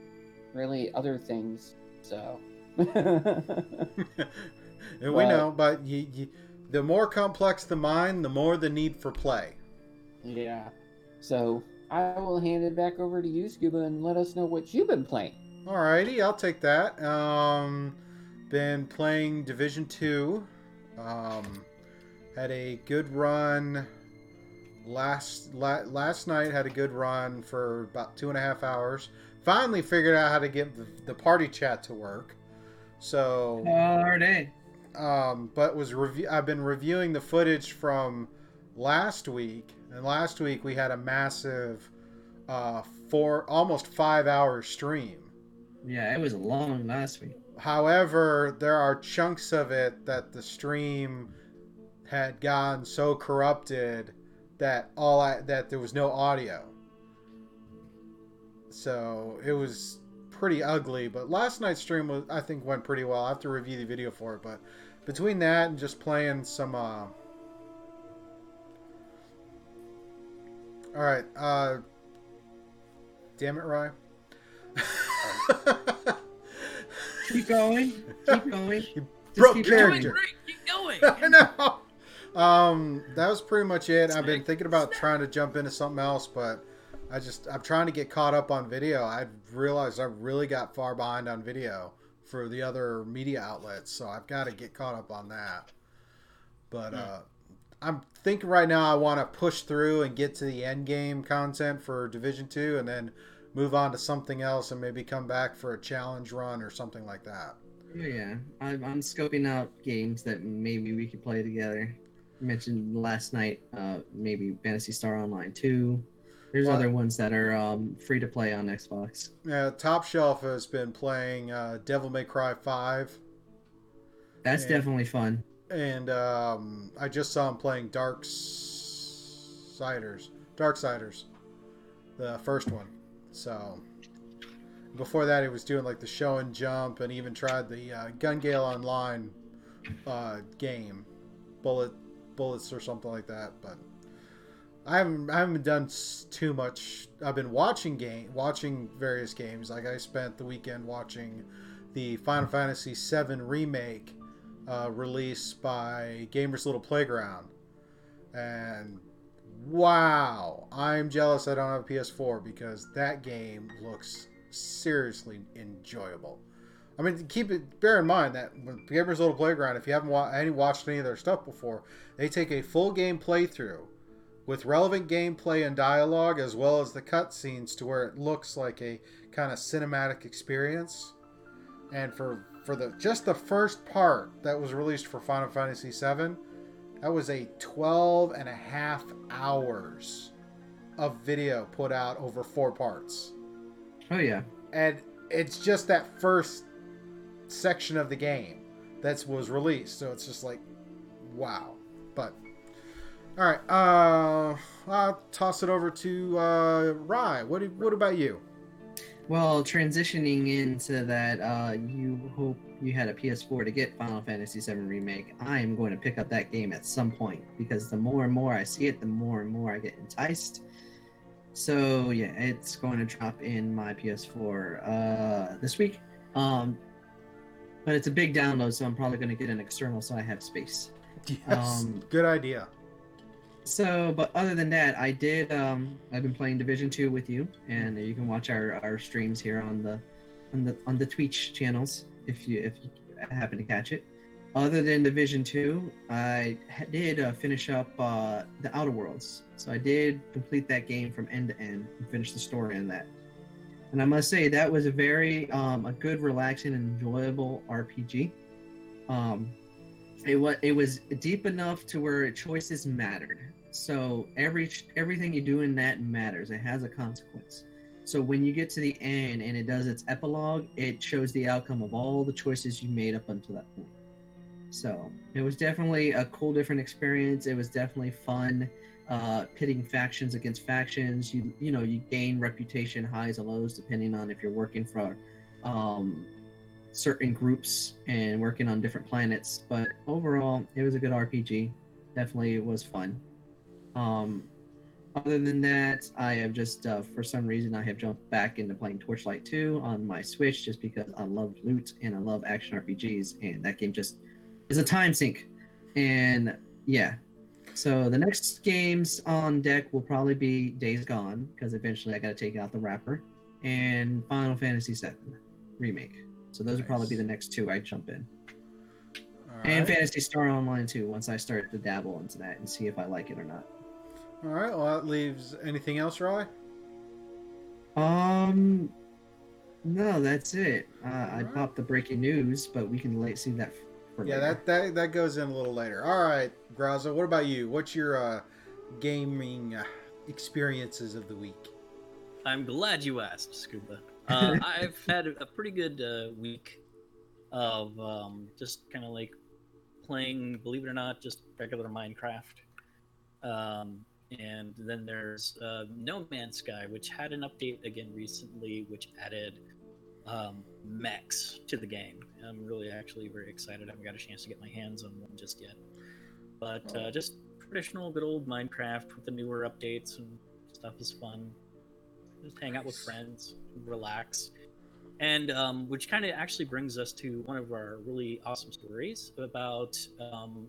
really other things. So. and we know, but you, you, the more complex the mind, the more the need for play. yeah. So I will hand it back over to you, Scuba, and let us know what you've been playing. Alrighty, I'll take that. Um, been playing Division Two. Um, had a good run last la- last night. Had a good run for about two and a half hours. Finally figured out how to get the, the party chat to work. So Party. Um, but was review. I've been reviewing the footage from last week, and last week we had a massive, uh, four almost five hour stream. Yeah, it was a long last week. However, there are chunks of it that the stream had gotten so corrupted that all I, that there was no audio. So it was pretty ugly. But last night's stream was I think went pretty well. I have to review the video for it, but between that and just playing some uh, All right. Uh, damn it, Ry. Keep going. Keep going. You broke keep character. doing great. Keep going. I know. Um, that was pretty much it. I've been thinking about trying to jump into something else, but I just I'm trying to get caught up on video. I realized I really got far behind on video for the other media outlets, so I've got to get caught up on that. But uh, I'm thinking right now I want to push through and get to the end game content for Division Two, and then move on to something else, and maybe come back for a challenge run or something like that. Yeah, I'm, I'm scoping out games that maybe we could play together. I mentioned last night, uh, maybe Phantasy Star Online 2. There's Well- other ones that are um, free to play on Xbox. Yeah, Top Shelf has been playing uh, Devil May Cry Five. That's Yeah. definitely fun. and um, I just saw him playing Dark Siders, Darksiders, the first one. So before that, he was doing like the show and jump, and even tried the uh, Gun Gale Online uh, game, bullet bullets or something like that. But I haven't I haven't done too much. I've been watching game, watching various games. Like I spent the weekend watching the Final Fantasy VII remake uh, released by Gamers Little Playground. And wow, I'm jealous I don't have a PS4 because that game looks seriously enjoyable. I mean, keep it. Bear in mind that Gamers Little Playground, if you haven't wa- any watched any of their stuff before, they take a full game playthrough with relevant gameplay and dialogue, as well as the cutscenes, to where it looks like a kind of cinematic experience. And for for the just the first part that was released for Final Fantasy VII, that was a 12 and a half hours of video put out over four parts. Oh, yeah. And it's just that first section of the game that was released. So it's just like, wow. But, all right. Uh, I'll toss it over to uh, Ry. What, what about you? Well, transitioning into that, uh, you hope you had a PS4 to get Final Fantasy VII Remake. I am going to pick up that game at some point because the more and more I see it, the more and more I get enticed. So yeah, it's going to drop in my PS4 uh, this week. Um, but it's a big download, so I'm probably going to get an external so I have space. Yes. Um, Good idea. So, but other than that, I did. Um, I've been playing Division Two with you, and you can watch our, our streams here on the on the on the Twitch channels if you if you happen to catch it. Other than Division Two, I did uh, finish up uh, the Outer Worlds. So I did complete that game from end to end and finish the story in that. And I must say that was a very um, a good, relaxing, and enjoyable RPG. Um, it was it was deep enough to where choices mattered. So every everything you do in that matters. It has a consequence. So when you get to the end and it does its epilogue, it shows the outcome of all the choices you made up until that point. So it was definitely a cool, different experience. It was definitely fun, uh, pitting factions against factions. You you know you gain reputation highs and lows depending on if you're working for um, certain groups and working on different planets. But overall, it was a good RPG. Definitely was fun. Um, other than that, I have just, uh, for some reason, I have jumped back into playing Torchlight 2 on my Switch just because I love loot and I love action RPGs, and that game just is a time sink. And yeah, so the next games on deck will probably be Days Gone because eventually I got to take out the wrapper, and Final Fantasy VII Remake. So those will probably be the next two I jump in. All And right. Phantasy Star Online too, once I start to dabble into that and see if I like it or not. All right. Well, that leaves anything else, Ry? Um, no, that's it. Uh, I Alright. popped the breaking news, but we can late see that for Yeah, later. that, that that goes in a little later. All right, Graza, what about you? What's your uh, gaming uh, experiences of the week? I'm glad you asked, Scuba. Uh, I've had a pretty good uh, week of um, just kind of like playing, believe it or not, just regular Minecraft. Um, and then there's uh, No Man's Sky, which had an update again recently, which added um, mechs to the game. I'm really actually very excited. I haven't got a chance to get my hands on one just yet. But uh, just traditional, good old Minecraft with the newer updates and stuff is fun. Just hang out with friends, relax, and um, which kind of actually brings us to one of our really awesome stories about um,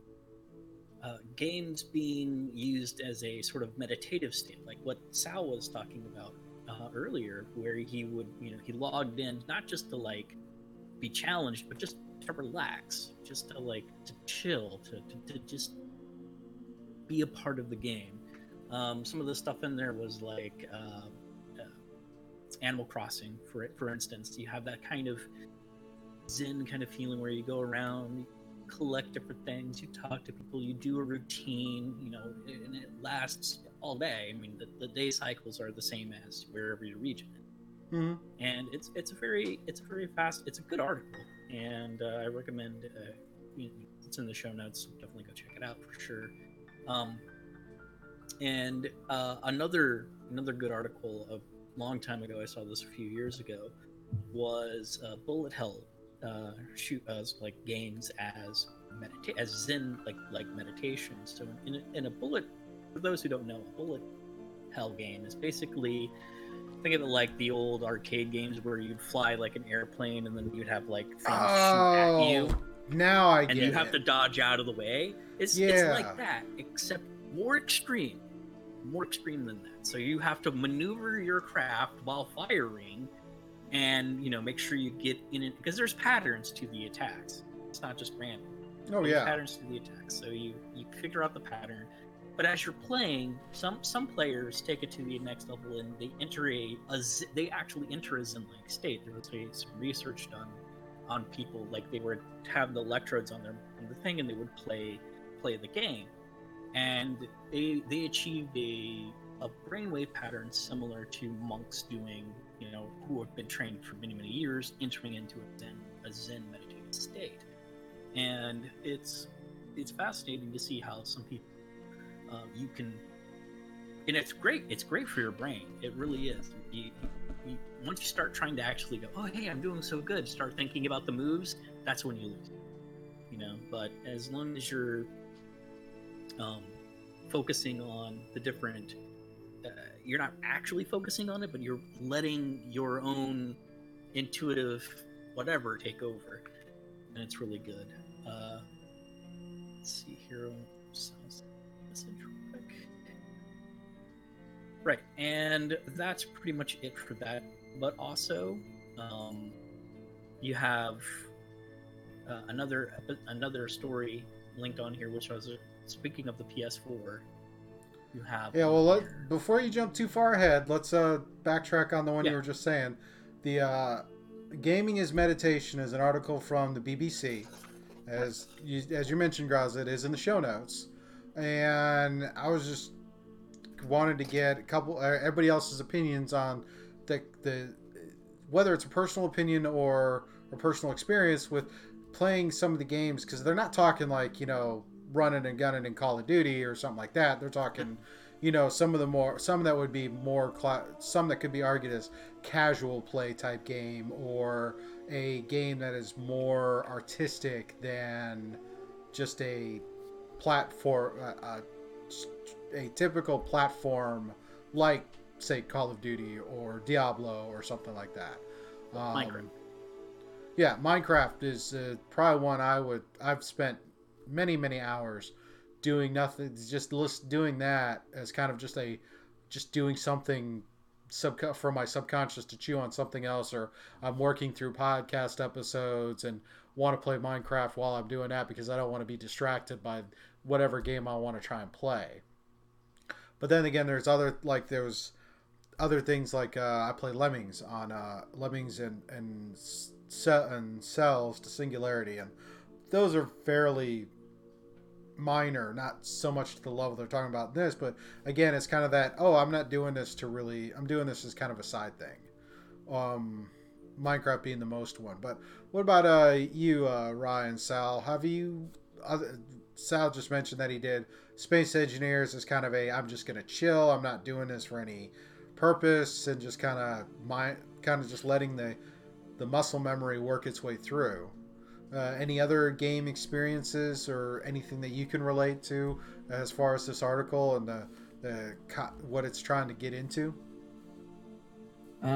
uh, games being used as a sort of meditative state, like what Sal was talking about uh, earlier, where he would, you know, he logged in not just to like be challenged, but just to relax, just to like to chill, to, to, to just be a part of the game. Um, some of the stuff in there was like uh, uh, Animal Crossing, for for instance. You have that kind of zen kind of feeling where you go around, collect different things, you talk to people, you do a routine, you know, and it lasts all day. I mean, the, the day cycles are the same as wherever your region is hmm and it's it's a very it's a very fast it's a good article. And uh, i recommend uh, you know, it's in the show notes definitely go check it out for sure. Um, and uh, another another good article a long time ago i saw this a few years ago was uh, bullet hell uh, shoot as like games as medita- as zen like like meditation so in a, in a bullet for those who don't know a bullet hell game is basically think of it like the old arcade games where you'd fly like an airplane and then you'd have like things shoot at you Oh, now I and you have to dodge out of the way. It's, it's Yeah. like that, except more extreme. More extreme than that. So you have to maneuver your craft while firing and you know make sure you get in it because there's patterns to the attacks. It's not just random. Oh There's yeah. patterns to the attacks. So you you figure out the pattern. But as you're playing, some some players take it to the next level and they enter a, a they actually enter a zen-like state. There was a, some research done on people like they would have the electrodes on their on the thing and they would play play the game, and they they achieved a a brainwave pattern similar to monks doing you know who have been trained for many many years entering into a zen a zen meditative state, and it's it's fascinating to see how some people um, you can and it's great it's great for your brain. It really is. You, you, once you start trying to actually go oh hey i'm doing so good start thinking about the moves that's when you lose. You know but as long as you're um, focusing on the different uh, you're not actually focusing on it but you're letting your own intuitive whatever take over and it's really good uh, let's see here sounds message quick. Right, and that's pretty much it for that. But also, um, you have uh, another another story linked on here, which I was speaking of the PS4. You have Yeah, well, let, before you jump too far ahead, let's uh, backtrack on the one Yeah. you were just saying. The uh, "Gaming is Meditation" is an article from the BBC, as you, as you mentioned, Graz. It is in the show notes, and I was just wanted to get a couple uh, everybody else's opinions on the the whether it's a personal opinion or a personal experience with playing some of the games because they're not talking like you know running and gunning in Call of Duty or something like that. They're talking, you know, some of the more some that would be more cla- some that could be argued as casual play type game or a game that is more artistic than just a platform a, a, a typical platform like say Call of Duty or Diablo or something like that. Um, Minecraft. Yeah, Minecraft is uh, probably one I would. I've spent many many hours doing nothing, just doing that as kind of just a, just doing something sub for my subconscious to chew on something else, or I'm working through podcast episodes and want to play Minecraft while I'm doing that because I don't want to be distracted by whatever game I want to try and play. But then again, there's other like there's other things like uh, I play Lemmings on uh, Lemmings and and and Cells to Singularity, and those are fairly minor, not so much to the level they're talking about this, but again, it's kind of that. Oh, I'm not doing this to really. I'm doing this as kind of a side thing. Um, Minecraft being the most one, but what about uh you, uh, Ryan, Sal? Have you? Other, Sal just mentioned that he did Space Engineers is kind of a. I'm just gonna chill. I'm not doing this for any purpose, and just kind of my kind of just letting the the muscle memory work its way through. Uh, any other game experiences or anything that you can relate to as far as this article and the the co- what it's trying to get into? Uh,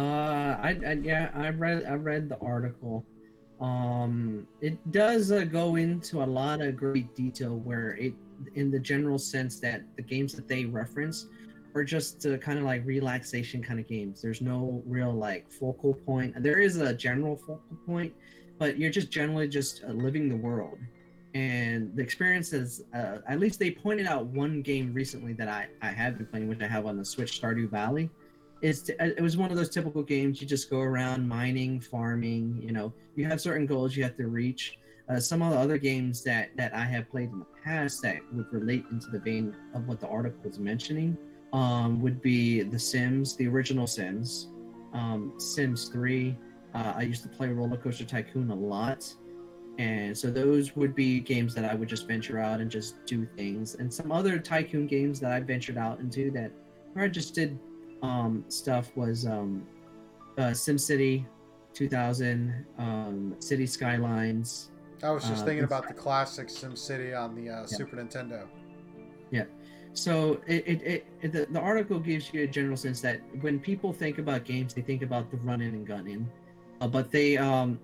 I, I yeah, I read I read the article. Um, it does uh, go into a lot of great detail where it, in the general sense that the games that they reference are just uh, kind of like relaxation kind of games. There's no real like focal point. There is a general focal point, but you're just generally just uh, living the world. And the experience is, uh, at least they pointed out one game recently that I, I have been playing, which I have on the Switch, Stardew Valley. It's, it was one of those typical games you just go around mining, farming. You know, you have certain goals you have to reach. Uh, some of the other games that that I have played in the past that would relate into the vein of what the article was mentioning um, would be The Sims, the original Sims, um, Sims 3. Uh, I used to play Roller Coaster Tycoon a lot. And so those would be games that I would just venture out and just do things. And some other Tycoon games that I ventured out into that where I just did um, stuff was um, uh, SimCity 2000, um, City Skylines. I was just Uh, thinking about the classic SimCity on the uh, Super Nintendo. Yeah. So it, it, it, it the, the article gives you a general sense that when people think about games, they think about the running and gunning, uh, but they um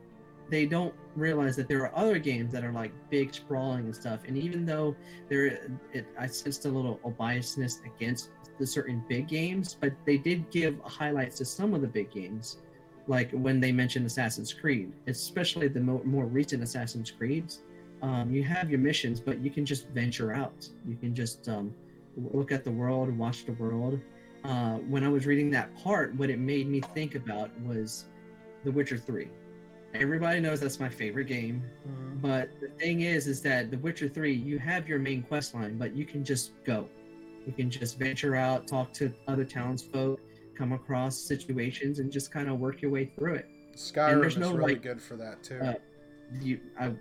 they don't realize that there are other games that are like big sprawling and stuff. And even though there, it, I sensed a little a biasness against the certain big games, but they did give highlights to some of the big games, like when they mentioned Assassin's Creed, especially the mo- more recent Assassin's Creeds. Um, you have your missions, but you can just venture out. You can just um, look at the world, watch the world. Uh, when I was reading that part, what it made me think about was The Witcher 3. Everybody knows that's my favorite game, Mhm. but the thing is, is that The Witcher 3, you have your main quest line, but you can just go. You can just venture out, talk to other townsfolk, come across situations, and just kind of work your way through it. Skyrim is no, really like, good for that too. uh, You, I,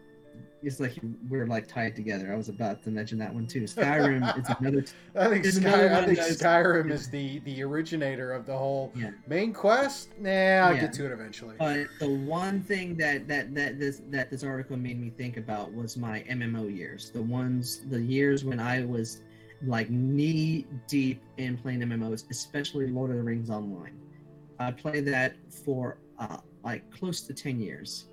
it's like we're like tied together. I was about to mention that one too. Skyrim is another I think Sky, I think Skyrim is the the originator of the whole Yeah. main quest. Nah, I'll Yeah. get to it eventually. But the one thing that that that this that this article made me think about was my MMO years. The ones, the years when I was like knee deep in playing MMOs, especially Lord of the Rings Online. I played that for uh, like close to ten years,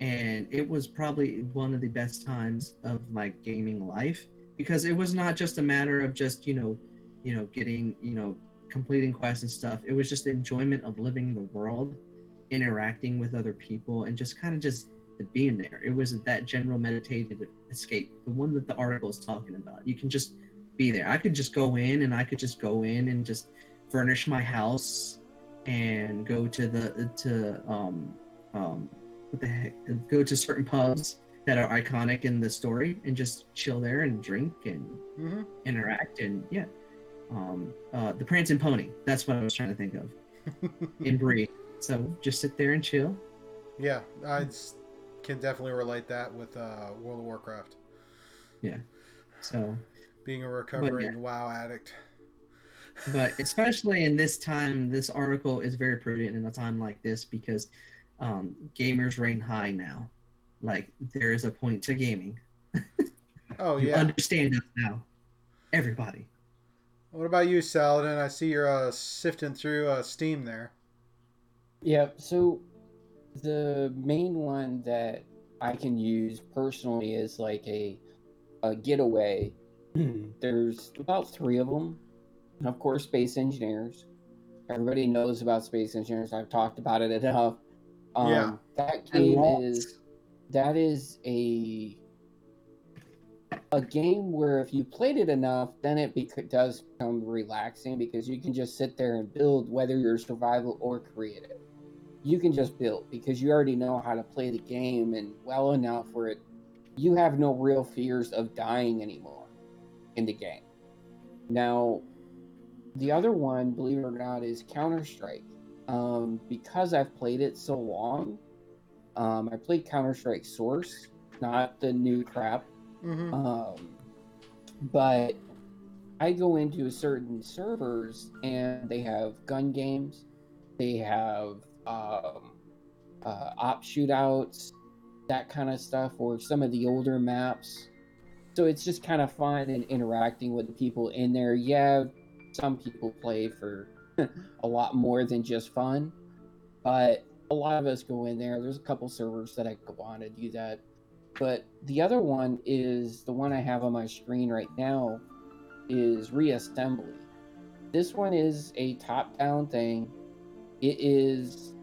and it was probably one of the best times of my gaming life because it was not just a matter of just you know, you know, getting you know completing quests and stuff. It was just the enjoyment of living the world interacting with other people and just kind of just being there. It wasn't that general meditative escape, the one that the article is talking about. You can just be there. I could just go in and I could just go in and just furnish my house and go to the to um um what the heck go to certain pubs that are iconic in the story and just chill there and drink and hmm interact and yeah um uh the prancing pony that's what i was trying to think of in Bree. So just sit there and chill. Yeah, I can definitely relate that with uh, World of Warcraft. Yeah. So, Being a recovering WoW addict. but especially in this time, this article is very prudent in a time like this because um, gamers reign high now. Like there is a point to gaming. Oh You yeah. understand us now, everybody. What about you, Saladin? I see you're uh, sifting through uh, Steam there. Yeah, so the main one that I can use personally is like a a getaway. There's about three of them. And of course, Space Engineers. Everybody knows about Space Engineers. I've talked about it enough. Um, Yeah. That game is that is a a game where if you played it enough, then it bec- does become relaxing because you can just sit there and build, whether you're survival or creative. You can just build because you already know how to play the game and well enough where it you have no real fears of dying anymore in the game. Now, the other one, believe it or not, is Counter Strike. Um, because I've played it so long, um, I played Counter Strike Source, not the new crap. hmm Um, but I go into certain servers and they have gun games, they have um, uh, op shootouts, that kind of stuff, or some of the older maps. So it's just kind of fun and interacting with the people in there. Yeah, some people play for a lot more than just fun, but a lot of us go in there. There's a couple servers that I go on to do that. But the other one is the one I have on my screen right now is reassembly. This one is a top-down thing. It is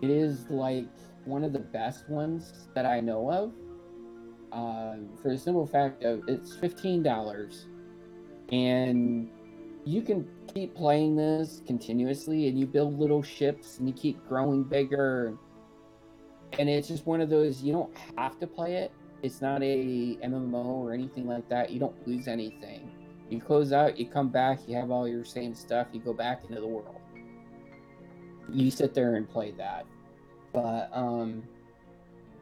it is like one of the best ones that I know of. Um, for the simple fact of it's fifteen dollars, and you can keep playing this continuously, and you build little ships, and you keep growing bigger. And it's just one of those you don't have to play it. It's not a MMO or anything like that. You don't lose anything. You close out, you come back, you have all your same stuff, you go back into the world. You sit there and play that. But um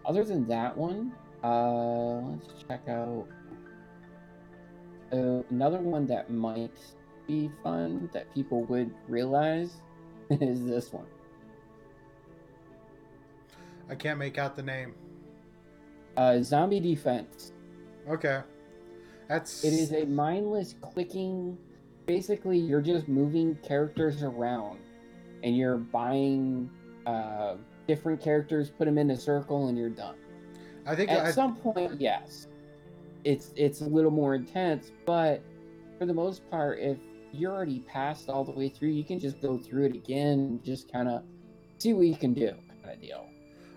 other than that one, uh let's check out uh, another one that might be fun that people would realize is this one. I can't make out the name. Uh Zombie Defense. Okay. That's It is a mindless clicking. Basically, you're just moving characters around, and you're buying uh, different characters, put them in a circle, and you're done. I think At I, some point, yes, it's it's a little more intense, but for the most part, if you're already passed all the way through, you can just go through it again, and just kind of see what you can do, kind of deal.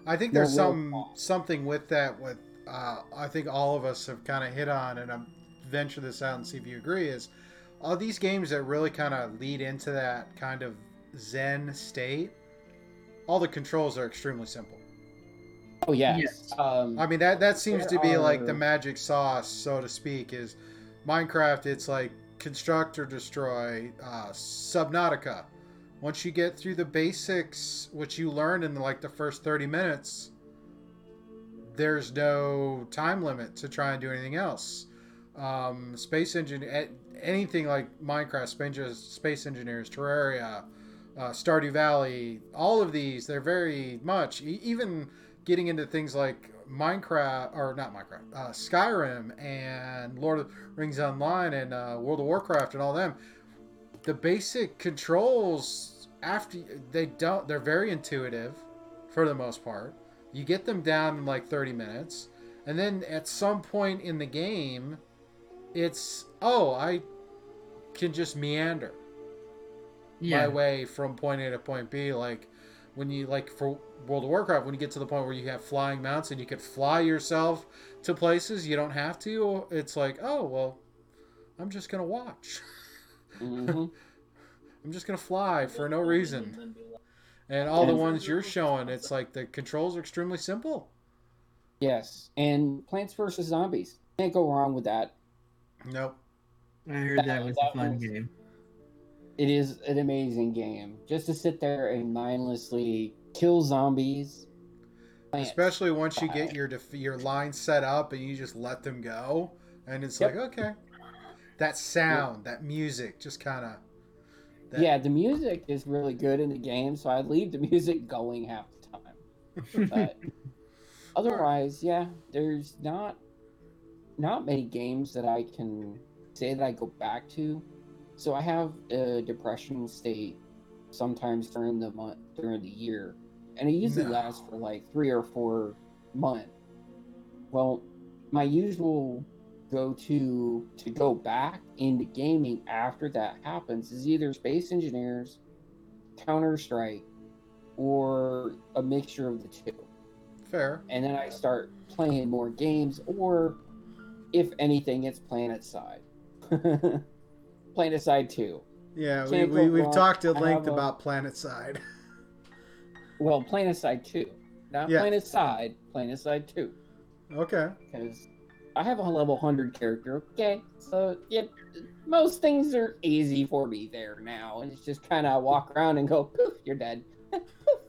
I think there's real some cost. something with that. With uh, I think all of us have kind of hit on, and I'm venture this out and see if you agree. Is all these games that really kind of lead into that kind of Zen state? All the controls are extremely simple. Oh yes, Yes. Um, I mean that that seems to be like the magic sauce, so to speak. Is Minecraft? It's like construct or destroy. Uh, Subnautica. Once you get through the basics, which you learn in like the first thirty minutes, there's no time limit to try and do anything else. Um, space engine, anything like Minecraft, Space, Space Engineers, Terraria, uh, Stardew Valley, all of these, they're very much even getting into things like Minecraft or not Minecraft, uh, Skyrim and Lord of the Rings Online and uh, World of Warcraft and all them. The basic controls after they don't, they're very intuitive for the most part. You get them down in like 30 minutes, and then at some point in the game, it's oh I can just meander Yeah. my way from point A to point B. Like when you like for World of Warcraft, when you get to the point where you have flying mounts and you could fly yourself to places you don't have to, it's like oh well, I'm just gonna watch. mhm. I'm just gonna fly for no reason. And all the ones you're showing, it's like the controls are extremely simple. yes, and Plants vs Zombies can't go wrong with that. Nope. I heard that was a fun was- game. It is an amazing game. Just to sit there and mindlessly kill zombies. Especially once you get your def- your line set up and you just let them go, and it's Yep. like okay, that sound, that music, just kind of. That- Yeah, the music is really good in the game, so I leave the music going half the time. But otherwise, yeah, there's not not many games that I can say that I go back to. So I have a depression state sometimes during the month during the year, and it usually No. lasts for like three or four months. Well, my usual go-to to go back into gaming after that happens is either Space Engineers, Counter Strike, or a mixture of the two Fair. and then I start playing more games, or if anything, it's Planet Side. Planet Side 2. Yeah, we, Can't we, we've talked at length a- about Planet Side. Well, Planet Side 2. Not Yeah. Planet Side, Planet Side 2. Okay. Because I have a level 100 character, okay? So, yeah, most things are easy for me there now. And it's just kind of walk around and go, poof, you're dead. poof,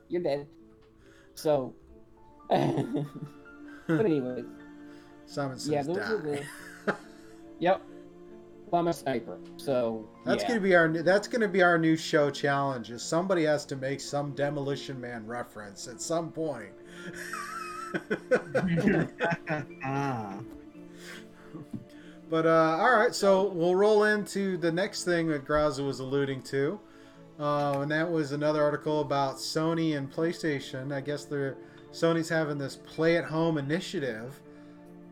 you're dead. So, but anyways, Simon says yeah, those die. are the. Yep. I'm a sniper, so That's yeah. gonna be our new, that's gonna be our new show challenge. Is somebody has to make some Demolition Man reference at some point. But uh, all right, so we'll roll into the next thing that Graza was alluding to, uh, and that was another article about Sony and PlayStation. I guess they're Sony's having this play-at-home initiative,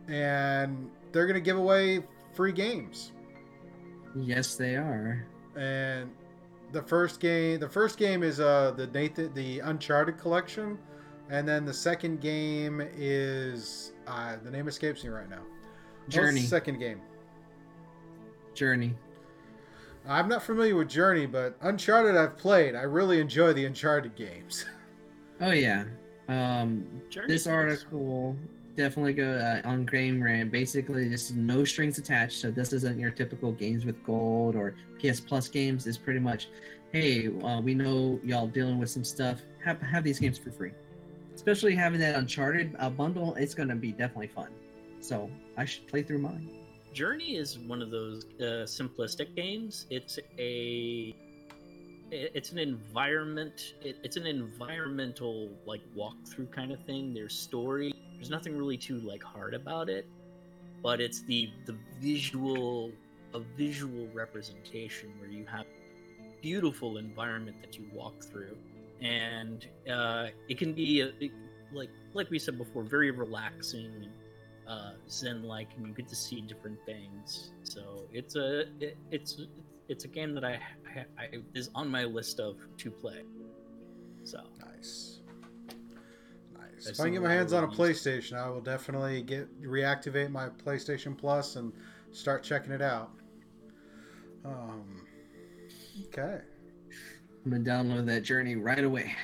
and they're going to give away free games. Yes, they are. And the first game, the first game is uh the Nathan the Uncharted collection, and then the second game is uh, the name escapes me right now. What's the Journey. second game. Journey. I'm not familiar with Journey, but Uncharted I've played. I really enjoy the Uncharted games. Oh yeah. Um, Journey this article definitely go uh, on Game Rant. Basically, is no strings attached. So this isn't your typical games with gold or PS Plus games. It's pretty much, hey, uh, we know y'all dealing with some stuff. Have have these games for free. Especially having that Uncharted uh, bundle, it's gonna be definitely fun. So I should play through mine. Journey is one of those uh, simplistic games. It's a it's an environment it, it's an environmental like walkthrough kind of thing there's story there's nothing really too like hard about it but it's the the visual a visual representation where you have beautiful environment that you walk through. And uh, it can be a, it- like like we said before very relaxing and uh, zen like and you get to see different things. So it's a it, it's it's a game that I, I, I is on my list of to play. So. Nice. Nice. That's If I can get my hands on a. PlayStation, I will definitely get reactivate my PlayStation Plus and start checking it out. Um. Okay. I'm gonna download that Journey right away.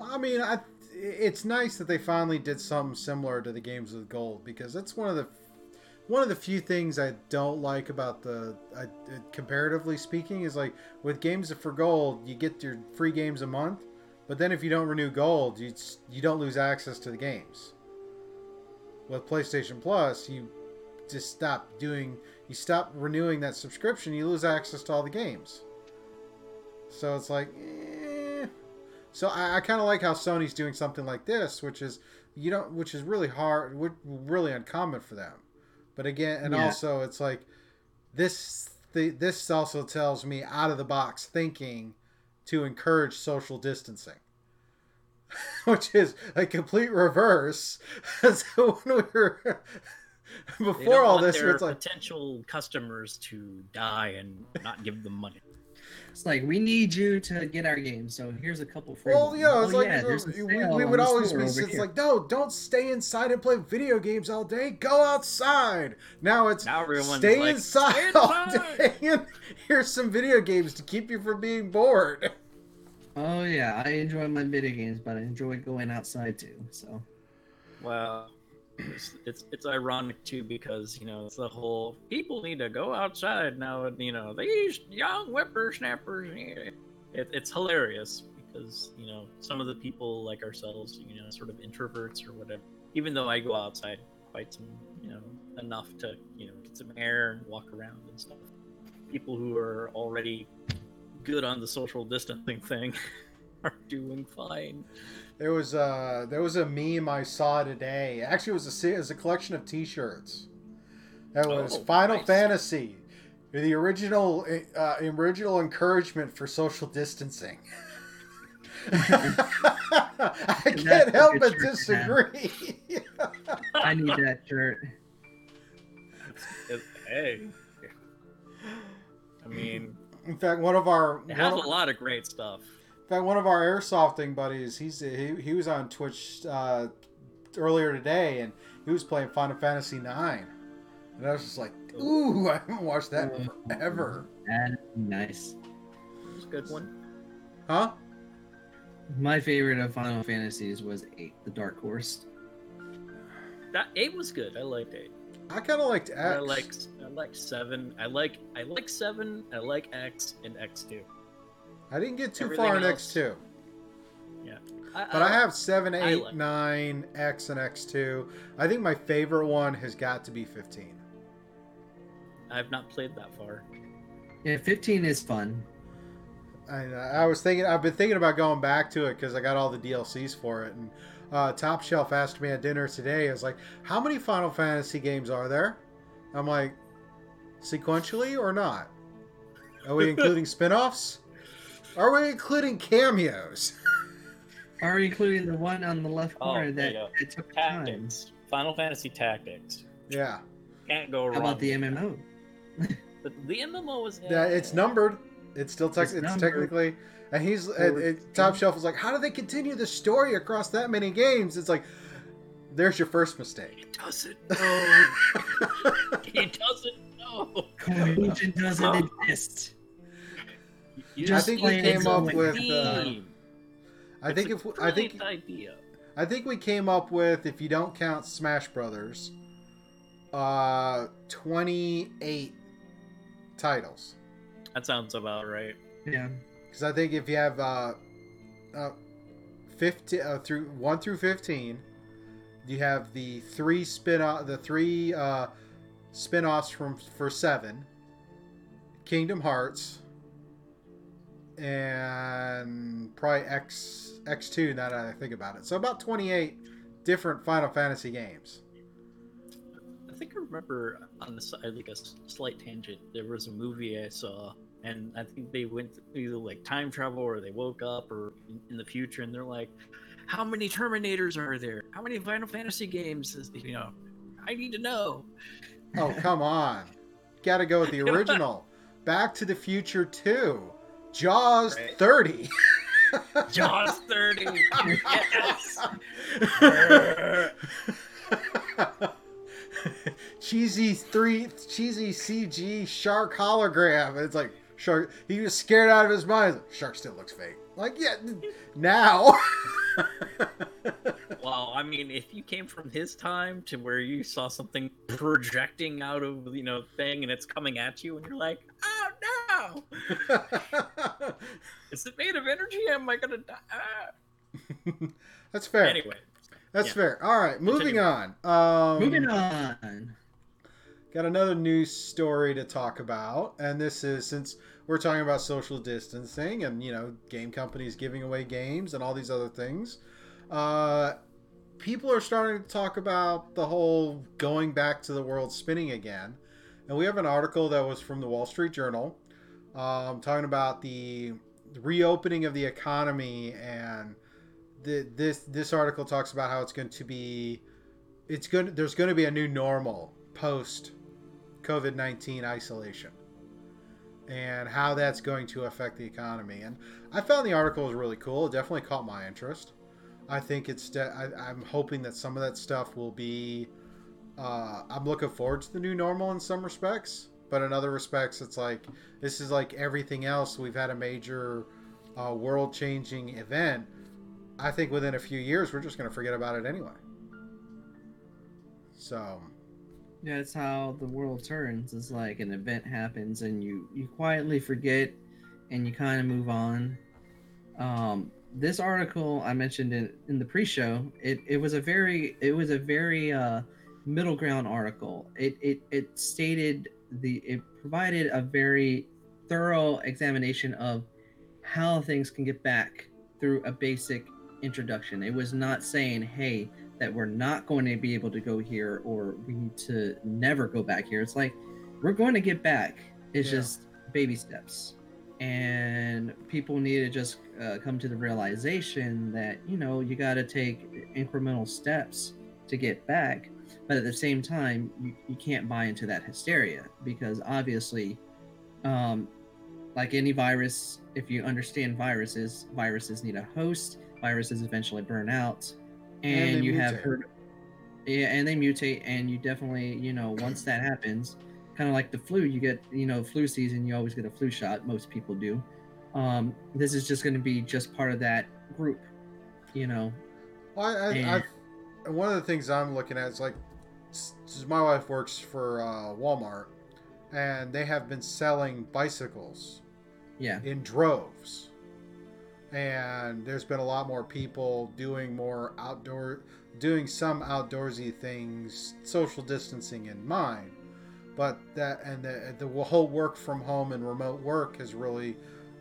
I mean, I, it's nice that they finally did something similar to the games with gold because that's one of the one of the few things I don't like about the I, comparatively speaking is like with games of for gold you get your free games a month, but then if you don't renew gold you you don't lose access to the games. With PlayStation Plus, you just stop doing you stop renewing that subscription, you lose access to all the games. So it's like, eh. so I, I kind of like how Sony's doing something like this, which is you don't, which is really hard, really uncommon for them. But again, and Yeah. also it's like this. The, this also tells me out of the box thinking to encourage social distancing, which is a complete reverse. so when we were before don't this, their it's like potential customers to die and not give them money It's like we need you to get our game, so here's a couple free. Well, ones. you it's Oh, like yeah, there's a we, we would always store be it's like, no, don't stay inside and play video games all day. Go outside. Now it's now everyone's stay like, inside "Stay all day and here's some video games to keep you from being bored. Oh yeah, I enjoy my video games, but I enjoy going outside too. So Well, it's, it's it's ironic too because you know it's the whole people need to go outside now. and You know these young whippersnappers. It, it's hilarious because you know some of the people like ourselves, you know, sort of introverts or whatever. Even though I go outside quite some, you know, enough to you know get some air and walk around and stuff. People who are already good on the social distancing thing are doing fine. There was uh there was a meme I saw today. Actually, it was a it was a collection of T-shirts. That was Oh, Final nice. Fantasy, the original uh, original encouragement for social distancing. I can't help but shirt to have. disagree. I need that shirt. Hey, I mean, In fact, one of our it has a one of- lot of great stuff. In fact, one of our airsofting buddies, he's he, he was on Twitch uh, earlier today, and he was playing Final Fantasy Nine, and I was just like, "Ooh, I haven't watched that in forever." That'd nice. It's a good one. Huh? My favorite of Final Fantasies was eight, the Dark Horse. That eight was good. I liked eight. I kind of liked X. I like I like seven. I like I like seven. I like X and X two. I didn't get too everything far in else- X two, I, but I have seven, eight, like- nine, X, and X two. I think my favorite one has got to be fifteen. I've not played that far. Yeah, 15 is fun. I, I was thinking, I've been thinking about going back to it because I got all the DLCs for it. And uh, Top Shelf asked me at dinner today, I was like, how many Final Fantasy games are there? I'm like, sequentially or not? Are we including spin-offs? Are we including cameos? Are we including the one on the left Oh, corner there that you go. it took time? Tactics. Final Fantasy Tactics. Yeah, Can't go wrong. How about the with MMO? that. The, the MMO was. yeah. It's numbered. It's still tech It's it's, technically. And he's and, and Top Shelf is like, how do they continue the story across that many games? It's like, there's your first mistake. He doesn't know. he doesn't know. Cohesion doesn't exist. You I think we came up with. Uh, Team. I think It's if I think idea. I think we came up with, if you don't count Smash Brothers, uh, 28 titles. That sounds about right. Yeah. Because I think if you have uh, uh, 50 uh, through one through 15, you have the three spin off the three uh, spin offs from for seven, Kingdom Hearts, and probably X X two. Now that I think about it, so about 28 different Final Fantasy games. I think I remember on the side, like a slight tangent. There was a movie I saw, and I think they went either like time travel or they woke up or in, in the future, and they're like, "How many Terminators are there? How many Final Fantasy games? Is, you know, I need to know." Oh come on, got to go with the original. Back to the Future 2, Jaws Right. 30. Jaws thirty. yes. cheesy three cheesy CG shark hologram. It's like shark. He was scared out of his mind. Like, shark still looks fake. Like yeah, now. Well, I mean, if you came from his time to where you saw something projecting out of you know thing and it's coming at you, and you're like, "Oh no! Is it made of energy? Am I gonna die?" Ah. That's fair. Anyway, That's yeah. fair. All right, moving Continue. on. Um, Moving on. Got another news story to talk about, and this is since we're talking about social distancing and you know game companies giving away games and all these other things. Uh, people are starting to talk about the whole going back to the world spinning again, and we have an article that was from the Wall Street Journal, um, talking about the reopening of the economy and the, this this article talks about how it's going to be it's going there's going to be a new normal post COVID 19 isolation and how that's going to affect the economy. And I found the article was really cool. It definitely caught my interest. I think it's, de- I, I'm hoping that some of that stuff will be, uh, I'm looking forward to the new normal in some respects, but in other respects, it's like, this is like everything else. We've had a major uh, world changing event. I think within a few years, we're just going to forget about it anyway. So, that's how the world turns. It's like an event happens and you you quietly forget and you kind of move on. Um, this article I mentioned in, in the pre-show, it, it was a very it was a very uh, middle ground article. It, it it stated the it provided a very thorough examination of how things can get back through a basic introduction. It was not saying, "Hey, that we're not going to be able to go here or we need to never go back here. It's like we're going to get back. It's Yeah. just baby steps. And people need to just uh, come to the realization that, you know, you got to take incremental steps to get back. But at the same time, you, you can't buy into that hysteria because obviously, um, like any virus, if you understand viruses, viruses need a host, viruses eventually burn out And you have mutate. heard yeah and they mutate and you definitely you know once that happens kind of like the flu you get you know flu season you always get a flu shot most people do um this is just going to be just part of that group you know Well, I, I, And- one of the things I'm looking at is like, my wife works for uh, Walmart, and they have been selling bicycles yeah in droves. And there's been a lot more people doing more outdoor, doing some outdoorsy things, social distancing in mind. But that and the, the whole work from home and remote work has really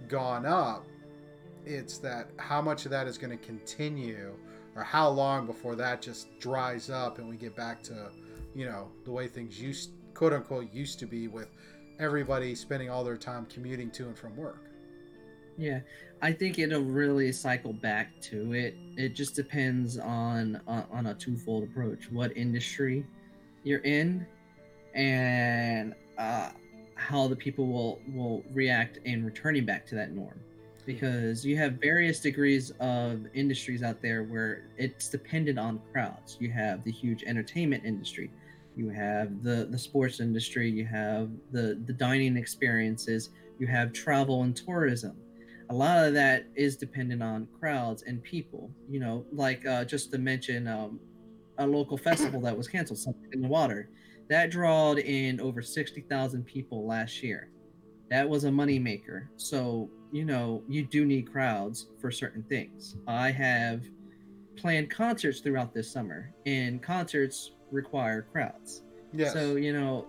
gone up. It's that how much of that is going to continue, or how long before that just dries up and we get back to, you know, the way things used quote unquote used to be with everybody spending all their time commuting to and from work. Yeah, I think it'll really cycle back to it. It just depends on on, on a twofold approach: what industry you're in, and uh, how the people will will react in returning back to that norm. Because you have various degrees of industries out there where it's dependent on crowds. You have the huge entertainment industry, you have the the sports industry, you have the the dining experiences, you have travel and tourism a lot of that is dependent on crowds and people. You know, like uh, just to mention um, a local festival that was canceled, something in the water, that drawed in over sixty thousand people last year. That was a moneymaker. So you know, you do need crowds for certain things. I have planned concerts throughout this summer, and concerts require crowds. Yes. So you know,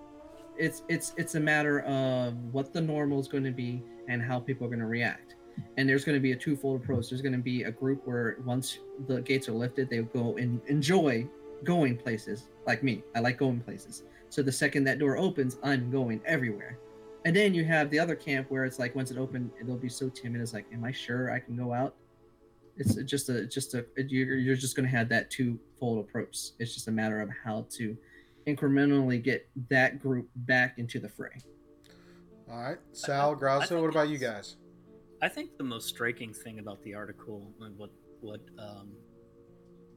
it's it's it's a matter of what the normal is going to be and how people are going to react and there's going to be a twofold approach. There's going to be a group where once the gates are lifted, they go and enjoy going places. Like me, I like going places. So the second that door opens, I'm going everywhere. And then you have the other camp where it's like once it opened, they'll be so timid. It's like, am I sure I can go out? It's just a just a you're, you're just going to have that twofold approach. It's just a matter of how to incrementally get that group back into the fray. All right, Sal Grasso. What about you guys? I think the most striking thing about the article and what what um,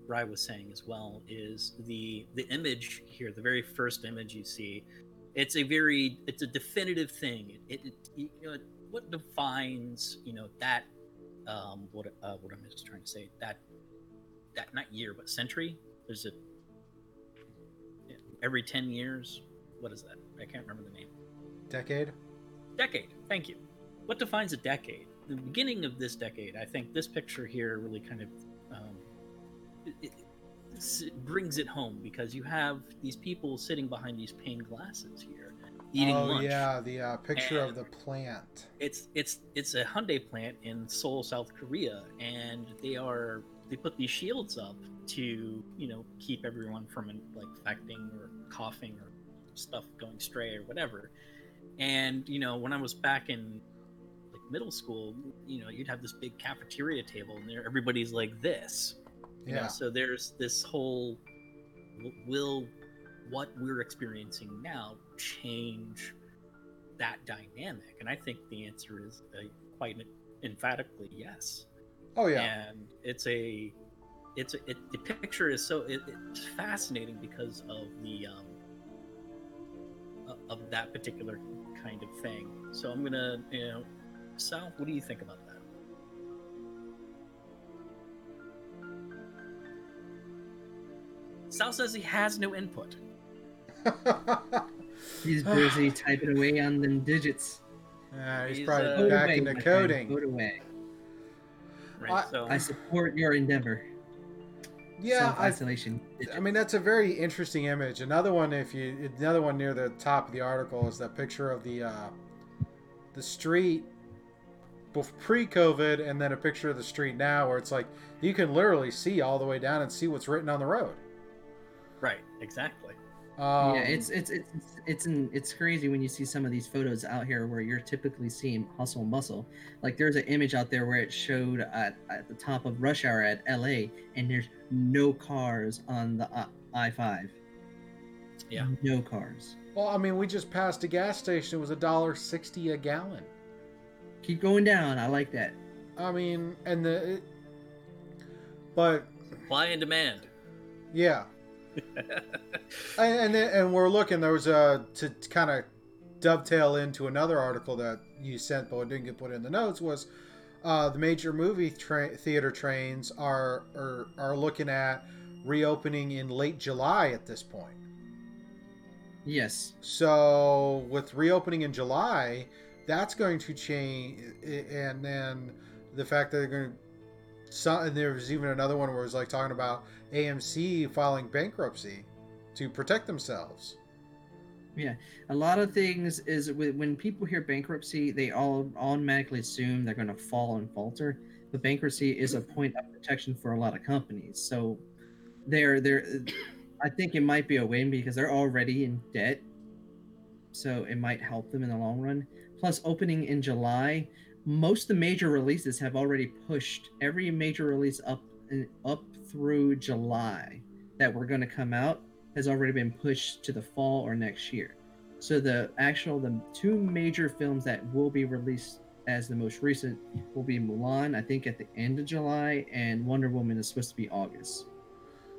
Ry was saying as well is the the image here, the very first image you see. It's a very it's a definitive thing. It, it, you know what defines you know that um, what uh, what I'm just trying to say that that not year but century. There's a every ten years. What is that? I can't remember the name. Decade. Decade. Thank you. What defines a decade? The beginning of this decade, I think this picture here really kind of um, it, it brings it home because you have these people sitting behind these pane glasses here eating oh, lunch. yeah, the uh, picture And of the plant. It's it's it's a Hyundai plant in Seoul, South Korea, and they are they put these shields up to you know keep everyone from like infecting or coughing or stuff going stray or whatever. And you know when I was back in middle school, you know you'd have this big cafeteria table and there everybody's like this. You know, Yeah. so there's this whole will what we're experiencing now change that dynamic? And I think the answer is uh, quite emphatically yes. Oh yeah. And it's a it's a, it, the picture is so it, it's fascinating because of the um of that particular kind of thing. So I'm gonna you know, Sal, what do you think about that? Sal says he has no input. He's busy typing away on them digits. Yeah, he's He's, probably uh, back away, into my friend, coding. Vote away. Right. I- so I support your endeavor. Yeah, I, Self-isolation. I mean that's a very interesting image. Another one, if you another one near the top of the article is that picture of the uh, the street bef- pre-COVID, and then a picture of the street now, where it's like you can literally see all the way down and see what's written on the road. right, exactly. Um, yeah, it's it's it's it's it's, in, it's crazy when you see some of these photos out here where you're typically seeing hustle and bustle. Like there's an image out there where it showed at, at the top of rush hour at LA, and there's no cars on the I five. Yeah. no cars. well, I mean, we just passed a gas station. It was a dollar sixty a gallon. Keep going down. I like that. I mean, and the, it, but Supply and demand. yeah, and and, then, and we're looking. There was a to kind of dovetail into another article that you sent, but it didn't get put in the notes. Was uh, the major movie tra- theater trains are, are are looking at reopening in late July at this point. Yes. So with reopening in July, that's going to change, and then the fact that they're going to. Some, and there was even another one where it was like talking about AMC filing bankruptcy to protect themselves. Yeah, a lot of things is when people hear bankruptcy, they all automatically assume they're going to fall and falter. But bankruptcy is a point of protection for a lot of companies. So they're they're I think it might be a win because they're already in debt so it might help them in the long run. Plus, opening in July, most of the major releases have already pushed every major release up uh, up through July that were going to come out has already been pushed to the fall or next year. So the actual the two major films that will be released as the most recent will be Mulan, I think at the end of July, and Wonder Woman is supposed to be August.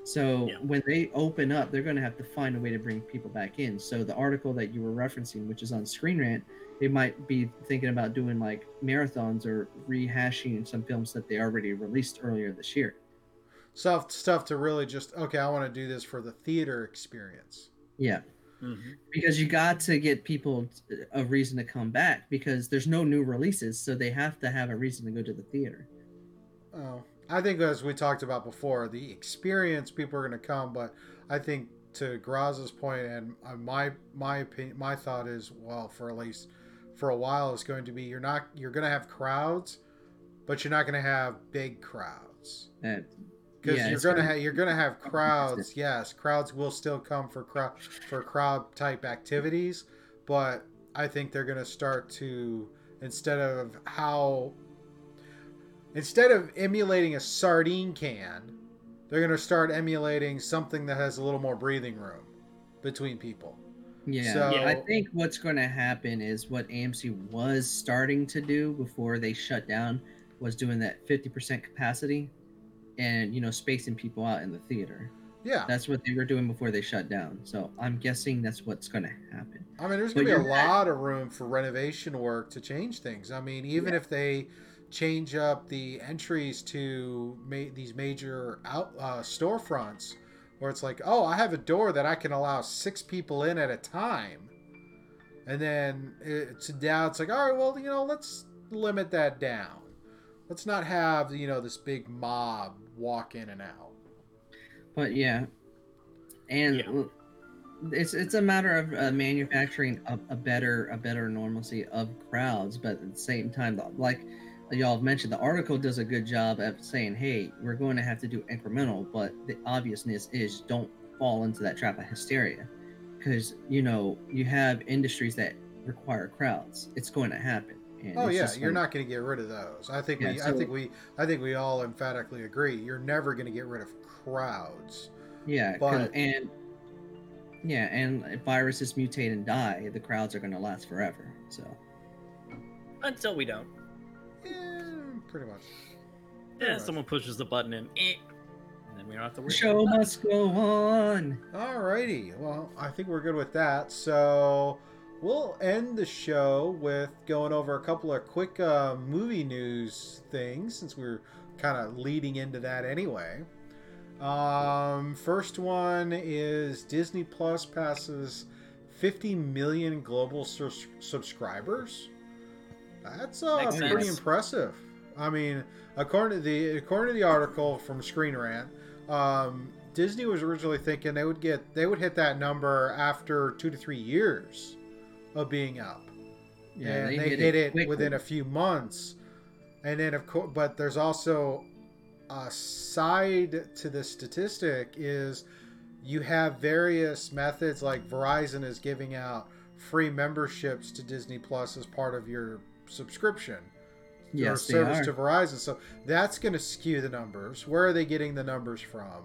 So Yeah. when they open up, they're going to have to find a way to bring people back in. So the article that you were referencing, which is on Screen Rant, they might be thinking about doing like marathons or rehashing some films that they already released earlier this year. Stuff stuff to really just okay. I want to do this for the theater experience. Yeah, Mhm. because you got to get people a reason to come back because there's no new releases, so they have to have a reason to go to the theater. Oh, I think as we talked about before, the experience people are going to come, but I think to Graz's point and uh, my my opinion, my thought is well, for at least for a while, is going to be you're not you're going to have crowds, but you're not going to have big crowds Uh, because Yeah, you're going to gonna- have you're going to have crowds. Yes, crowds will still come for crowd for crowd type activities, but I think they're going to start to instead of how instead of emulating a sardine can, they're going to start emulating something that has a little more breathing room between people. Yeah, So- I think what's going to happen is what AMC was starting to do before they shut down was doing that 50% capacity and, you know, spacing people out in the theater. Yeah. That's what they were doing before they shut down. So I'm guessing that's what's going to happen. I mean, there's going to be a lot of room for renovation work to change things. I mean, even Yeah. if they change up the entries to ma- these major out uh, storefronts, where it's like, oh, I have a door that I can allow six people in at a time, and then it's now it's like, all right, well, you know, let's limit that down. Let's not have you know this big mob walk in and out. But yeah, and Yeah. it's it's a matter of uh, manufacturing a, a better a better normalcy of crowds, but at the same time, like y'all have mentioned, the article does a good job of saying, "Hey, we're going to have to do incremental," but the obviousness is don't fall into that trap of hysteria, because you know you have industries that require crowds. It's going to happen. And Oh yeah, you're not going to get rid of those. I think Yeah, we, I think we, I think we all emphatically agree. You're never going to get rid of crowds. Yeah, But- and yeah, and if viruses mutate and die, the crowds are going to last forever. So Until we don't. Yeah, pretty much. Yeah, much. someone pushes the button and, eh, and then we don't have to worry. show about must go on. Alrighty. Well, I think we're good with that. So we'll end the show with going over a couple of quick uh, movie news things since we're kind of leading into that anyway. Um, first one is Disney Plus passes 50 million global sus- subscribers. That's uh, Makes pretty sense. impressive. I mean, according to the according to the article from Screen Rant, um, Disney was originally thinking they would get they would hit that number after two to three years of being up, and they, hit, it, quickly. within a few months. And then of course, but there's also a side to the statistic is you have various methods like Verizon is giving out free memberships to Disney Plus as part of your subscription your Yes, they service are. to Verizon. So that's going to skew the numbers. Where are they getting the numbers from?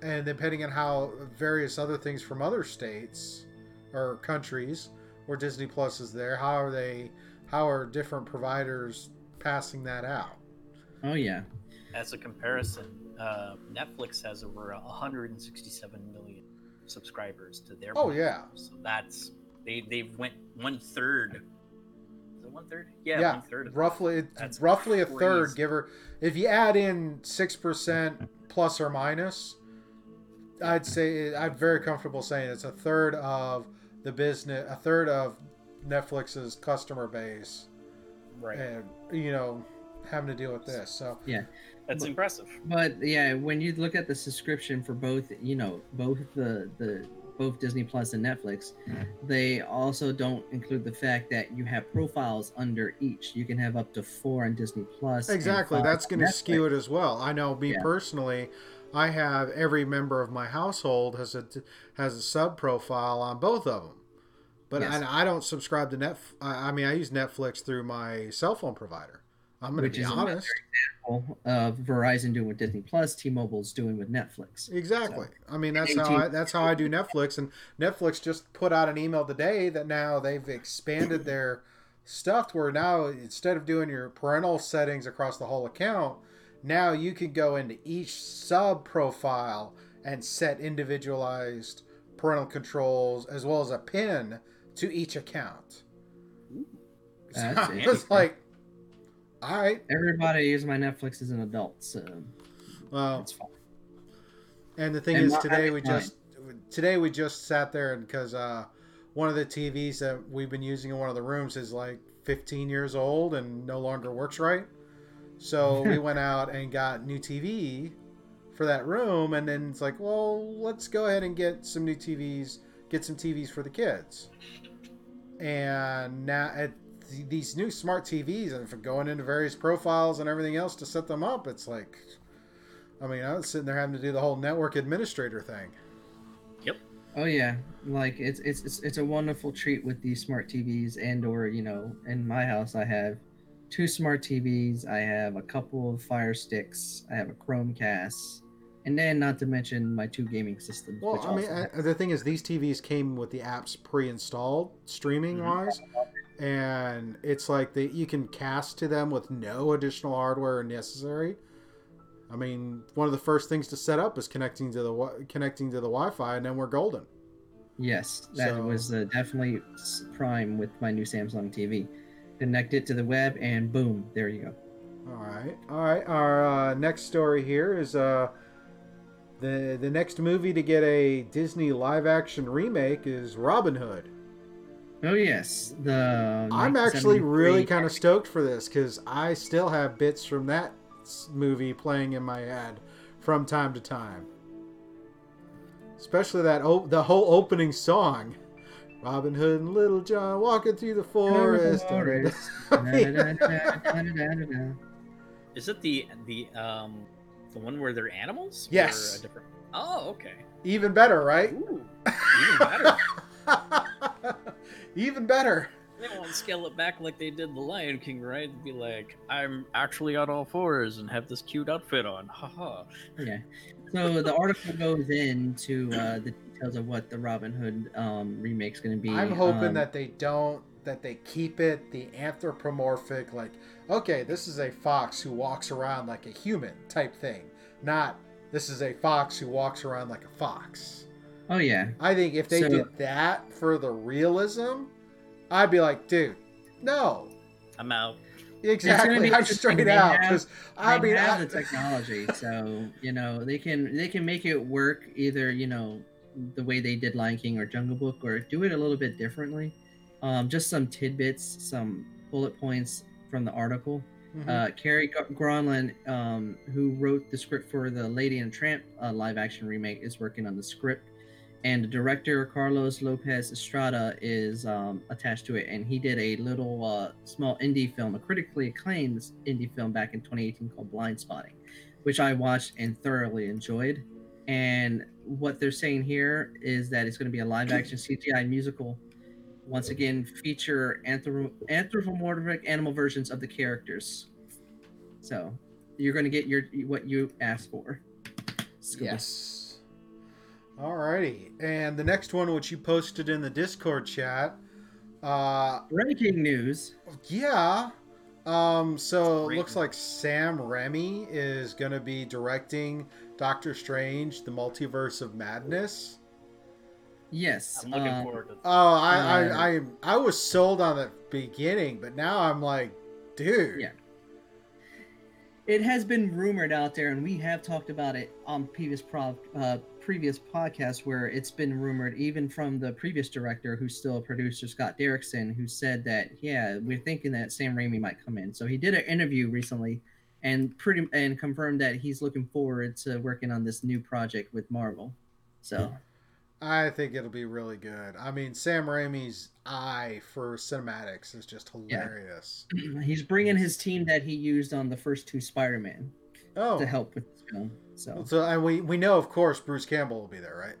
And depending on how various other things from other states or countries where Disney Plus is there, how are they? How are different providers passing that out? Oh yeah, As a comparison, uh, Netflix has over 167 million subscribers to their. Oh, platform. yeah. So that's they they've went one third. Is it one third? Yeah, Yeah, one third. Of roughly it's That's roughly a third. crazy. Give her if you add in six percent plus or minus, I'd say I'm very comfortable saying it's a third of the business, a third of Netflix's customer base, right. and you know having to deal with this. So yeah, That's but- impressive. but yeah, when you look at the subscription for both, you know, both the the both Disney Plus and Netflix, they also don't include the fact that you have profiles under each. You can have up to four on Disney Plus. exactly, that's going to skew it as well. I know me Yeah. personally. I have every member of my household has a has a sub profile on both of them But Yes. I, I don't subscribe to Net. I, I mean, I use Netflix through my cell phone provider. I'm going to be honest. of Verizon doing with Disney Plus, T-Mobile's doing with Netflix. Exactly. I mean, that's how I, that's how I do Netflix. And Netflix just put out an email today that now they've expanded their stuff to where now instead of doing your parental settings across the whole account, now you can go into each sub profile and set individualized parental controls as well as a pin to each account. So That's I was interesting. like, all right, Everybody uses my Netflix as an adult, so well, it's fine. And the thing And is, today we just today we just sat there and because uh, one of the TVs that we've been using in one of the rooms is like 15 years old and no longer works right. So we went out and got new TV for that room, and then it's like, well, let's go ahead and get some new TVs, get some TVs for the kids. And now at th- these new smart TVs, and for going into various profiles and everything else to set them up, it's like, I mean, I was sitting there having to do the whole network administrator thing. Yep. Oh yeah, like it's it's it's, it's a wonderful treat with these smart TVs and or you know in my house I have two smart TVs, I have a couple of Fire Sticks, I have a Chromecast, and then not to mention my two gaming systems. Well, which I mean, I, the thing is, these TVs came with the apps pre-installed, streaming wise, and it's like they you can cast to them with no additional hardware necessary. I mean, one of the first things to set up is connecting to the connecting to the Wi-Fi, and then we're golden. yes, that So- was uh, definitely prime with my new Samsung TV. Connect it to the web, and boom, there you go. All right, all right. Our uh, next story here is uh, the the next movie to get a Disney live-action remake is Robin Hood. Oh yes, the I'm actually really kind of stoked for this because I still have bits from that movie playing in my head from time to time. Especially that o- the whole opening song, Robin Hood and Little John walking through the forest. forest. Is it the the um the one where they're animals? Or Yes. a different... Oh, okay. Even better, right? Ooh, even better. Even better. They want to scale it back like they did the Lion King, right? And be like, I'm actually on all fours and have this cute outfit on. Haha. Yeah. So the article goes into uh, the details of what the Robin Hood um, remake's going to be. I'm hoping Um, that they don't that they keep it the anthropomorphic like okay this is a fox who walks around like a human type thing not this is a fox who walks around like a fox Oh yeah. i think if they So- did that for the realism i'd be like dude no I'm out. exactly be i'm straight They out have- because i mean have I- the technology, so you know they can they can make it work either you know the way they did Lion King or Jungle Book, or do it a little bit differently. Um, just some tidbits, some bullet points from the article. Mhm. Uh, Kari Gr- Granlund, um, who wrote the script for the Lady and Tramp uh, live action remake, is working on the script. And the director, Carlos Lopez Estrada, is um, attached to it. And he did a little uh, small indie film, a critically acclaimed indie film back in 2018 called Blindspotting, which I watched and thoroughly enjoyed. And what they're saying here is that it's going to be a live action CGI musical once again feature anthrop- anthropomorphic animal versions of the characters. So you're going to get your what you asked for. Scooby. Yes. Alrighty. And the next one, which you posted in the Discord chat, uh, Breaking news. yeah. Um, so it looks like Sam Raimi is going to be directing Doctor Strange, the Multiverse of Madness. Yes. I'm looking um, forward to Oh, I, Uh, I, I, I was sold on the beginning, but now I'm like, dude. Yeah. It has been rumored out there, and we have talked about it on previous pro- uh, previous podcasts, where it's been rumored, even from the previous director, who's still a producer, Scott Derrickson, who said that, yeah, we're thinking that Sam Raimi might come in. So he did an interview recently, and pretty and confirmed that he's looking forward to working on this new project with Marvel. So I think it'll be really good. I mean, Sam Raimi's eye for cinematics is just hilarious. he's bringing his team that he used on the first two Spider-Man Oh, to help with film. So so and we we know, of course, Bruce Campbell will be there, right?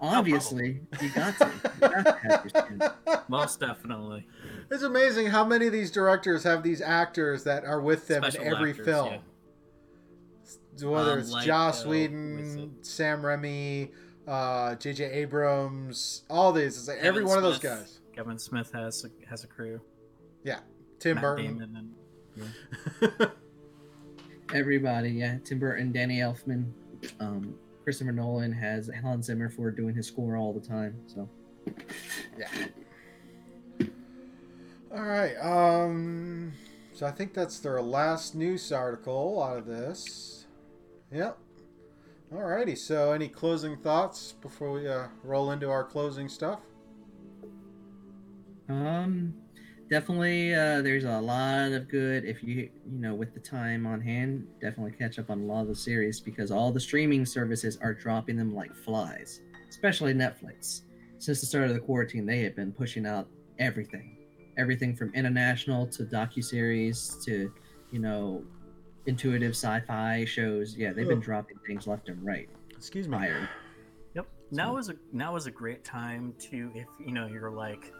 Obviously, you got to. You got to have your skin. Most definitely. It's amazing how many of these directors have these actors that are with them Special in every actors, film. yeah. Whether Um, it's like, Joss uh, Whedon, Sam Raimi, uh, J.J. Abrams, all these. It's like every Kevin one of those guys. Kevin Smith has a, has a crew. Yeah, Tim Matt Burton. Damon and Everybody, yeah. Tim Burton, Danny Elfman, um, Christopher Nolan has Hans Zimmer for doing his score all the time. So yeah. All right. Um. So I think that's their last news article out of this. Yep. All righty. So any closing thoughts before we uh, roll into our closing stuff? Um, definitely, uh, there's a lot of good if you you know with the time on hand. Definitely catch up on a lot of the series because all the streaming services are dropping them like flies, especially Netflix. Since the start of the quarantine, they have been pushing out everything, everything from international to docu series to you know intuitive sci-fi shows. Yeah, they've been Ugh. dropping things left and right. Excuse me. Fire. Yep. Now is a now is a great time to if you know you're like,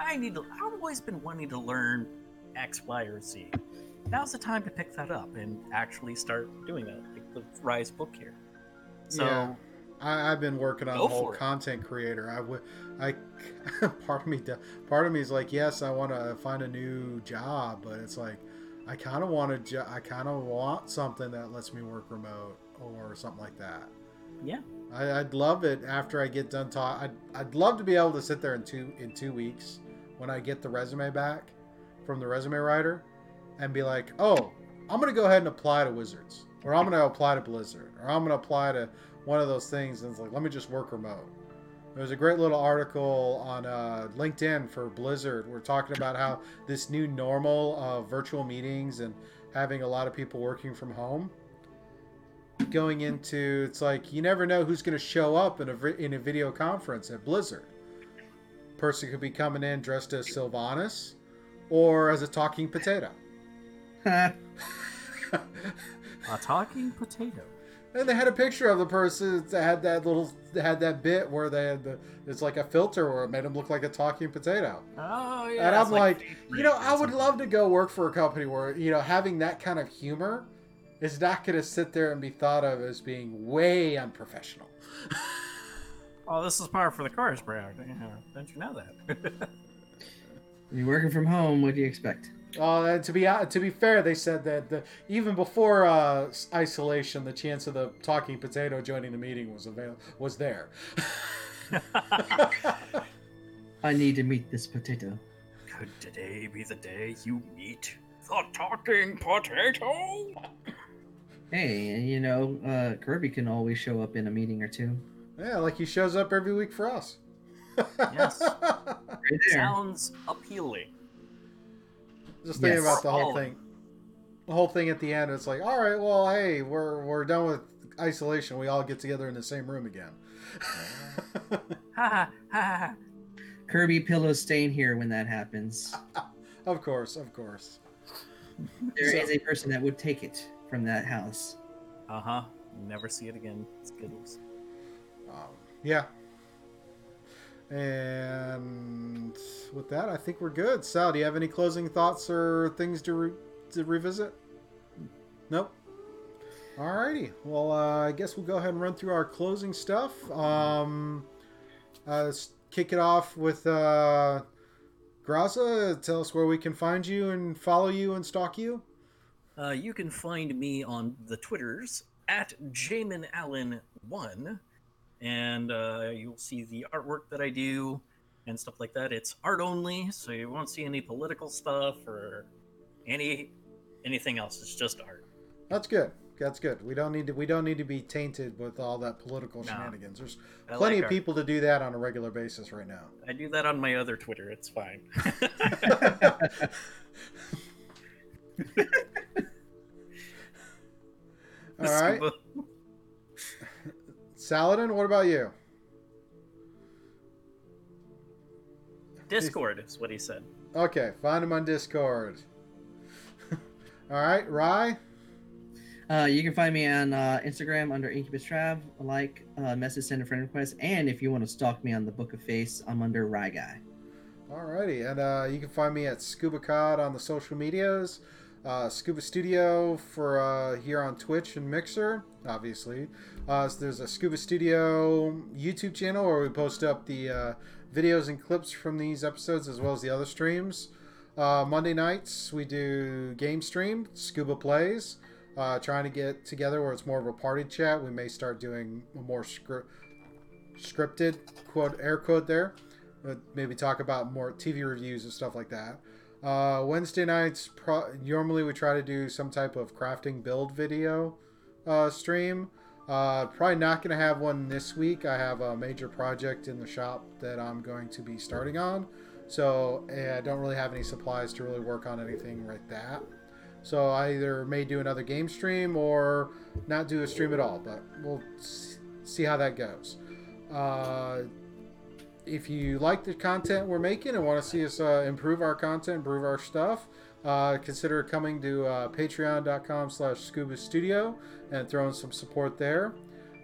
I need to. I've always been wanting to learn X, Y, or Z. Now's the time to pick that up and actually start doing that, like the Rise book here. So Yeah. I, I've been working on Go the whole content creator. I would, I, part of me, part of me is like, yes, I want to find a new job, but it's like, I kind of want to, jo- I kind of want something that lets me work remote or something like that. yeah, I, I'd love it after I get done talk. I'd, I'd love to be able to sit there in two in two weeks when I get the resume back from the resume writer, and be like, oh, I'm gonna go ahead and apply to Wizards, or I'm gonna apply to Blizzard, or I'm gonna apply to one of those things, and it's like, let me just work remote. There was a great little article on uh, LinkedIn for Blizzard. We're talking about how this new normal of virtual meetings and having a lot of people working from home going into it's like you never know who's going to show up in a in a video conference at Blizzard. Person could be coming in dressed as Sylvanas or as a talking potato. a talking potato. And they had a picture of the person that had that little that had that bit where they had the it's like a filter where it made him look like a talking potato. Oh yeah. and I'm like, Faith you know, I would love to go work for a company where you know having that kind of humor is not going to sit there and be thought of as being way unprofessional. Oh, this is par for the course, bro. Yeah, Don't you know that? You're working from home. What do you expect? Oh, to be uh, to be fair, they said that the, even before uh, isolation, the chance of the talking potato joining the meeting was avail- was there. I need to meet this potato. Could today be the day you meet the talking potato? Hey, you know, uh, Kirby can always show up in a meeting or two. Yeah, like he shows up every week for us. Yes. Right. Sounds appealing. Just thinking Yes. about the whole All of thing. The whole thing at the end, it's like, all right, well, hey, we're we're done with isolation. We all get together in the same room again. Ha ha ha. Kirby pillows staying here when that happens. of course, of course. There So- is a person that would take it from that house. Uh huh. Never see it again. Skittles. Um, yeah. And with that, I think we're good. Sal, do you have any closing thoughts or things to, re- to revisit? Nope. Alrighty. Well, uh, I guess we'll go ahead and run through our closing stuff. Um, uh, let's kick it off with uh, Graza. Tell us where we can find you and follow you and stalk you. Uh, you can find me on the Twitters at Jamin Allen one, and uh, you'll see the artwork that I do and stuff like that. It's art only, so you won't see any political stuff or any anything else. It's just art. That's good. That's good. We don't need to. We don't need to be tainted with all that political No. shenanigans. There's I plenty like of art. people to do that on a regular basis right now. I do that on my other Twitter. It's fine. All right, Saladin. What about you? Discord is what he said. Okay, find him on Discord. All right, Ry. Uh, you can find me on uh, Instagram under Incubus Trav, like, uh, message, send a friend request, and if you want to stalk me on the Book of Face, I'm under Ry Guy. Alrighty, and uh, you can find me at Scuba Cod on the social medias, uh, Scuba Studio for uh, here on Twitch and Mixer, obviously. Uh, so there's a Scuba Studio YouTube channel where we post up the uh, videos and clips from these episodes as well as the other streams. Uh, Monday nights we do game stream, Scuba Plays. Uh, trying to get together where it's more of a party chat. We may start doing a more scri- scripted quote air quote there. Uh, maybe talk about more TV reviews and stuff like that. Uh, Wednesday nights, pro- normally we try to do some type of crafting build video uh, stream. Uh, probably not going to have one this week. I have a major project in the shop that I'm going to be starting on. So eh, I don't really have any supplies to really work on anything like that. So I either may do another game stream or not do a stream at all, but we'll see how that goes. Uh, if you like the content we're making and want to see us uh, improve our content, improve our stuff, uh, consider coming to uh, patreon.com slash scuba studio and throwing some support there.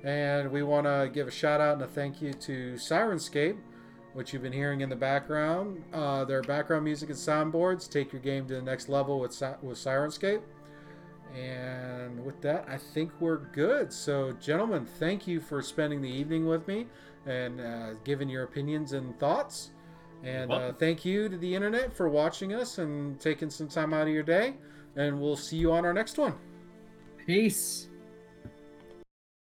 And we want to give a shout out and a thank you to Syrinscape, which you've been hearing in the background. Uh, their background music and soundboards take your game to the next level with, with Syrinscape. And with that, I think we're good. So, gentlemen, thank you for spending the evening with me and uh, giving your opinions and thoughts. And uh, thank you to the internet for watching us and taking some time out of your day. And we'll see you on our next one. Peace.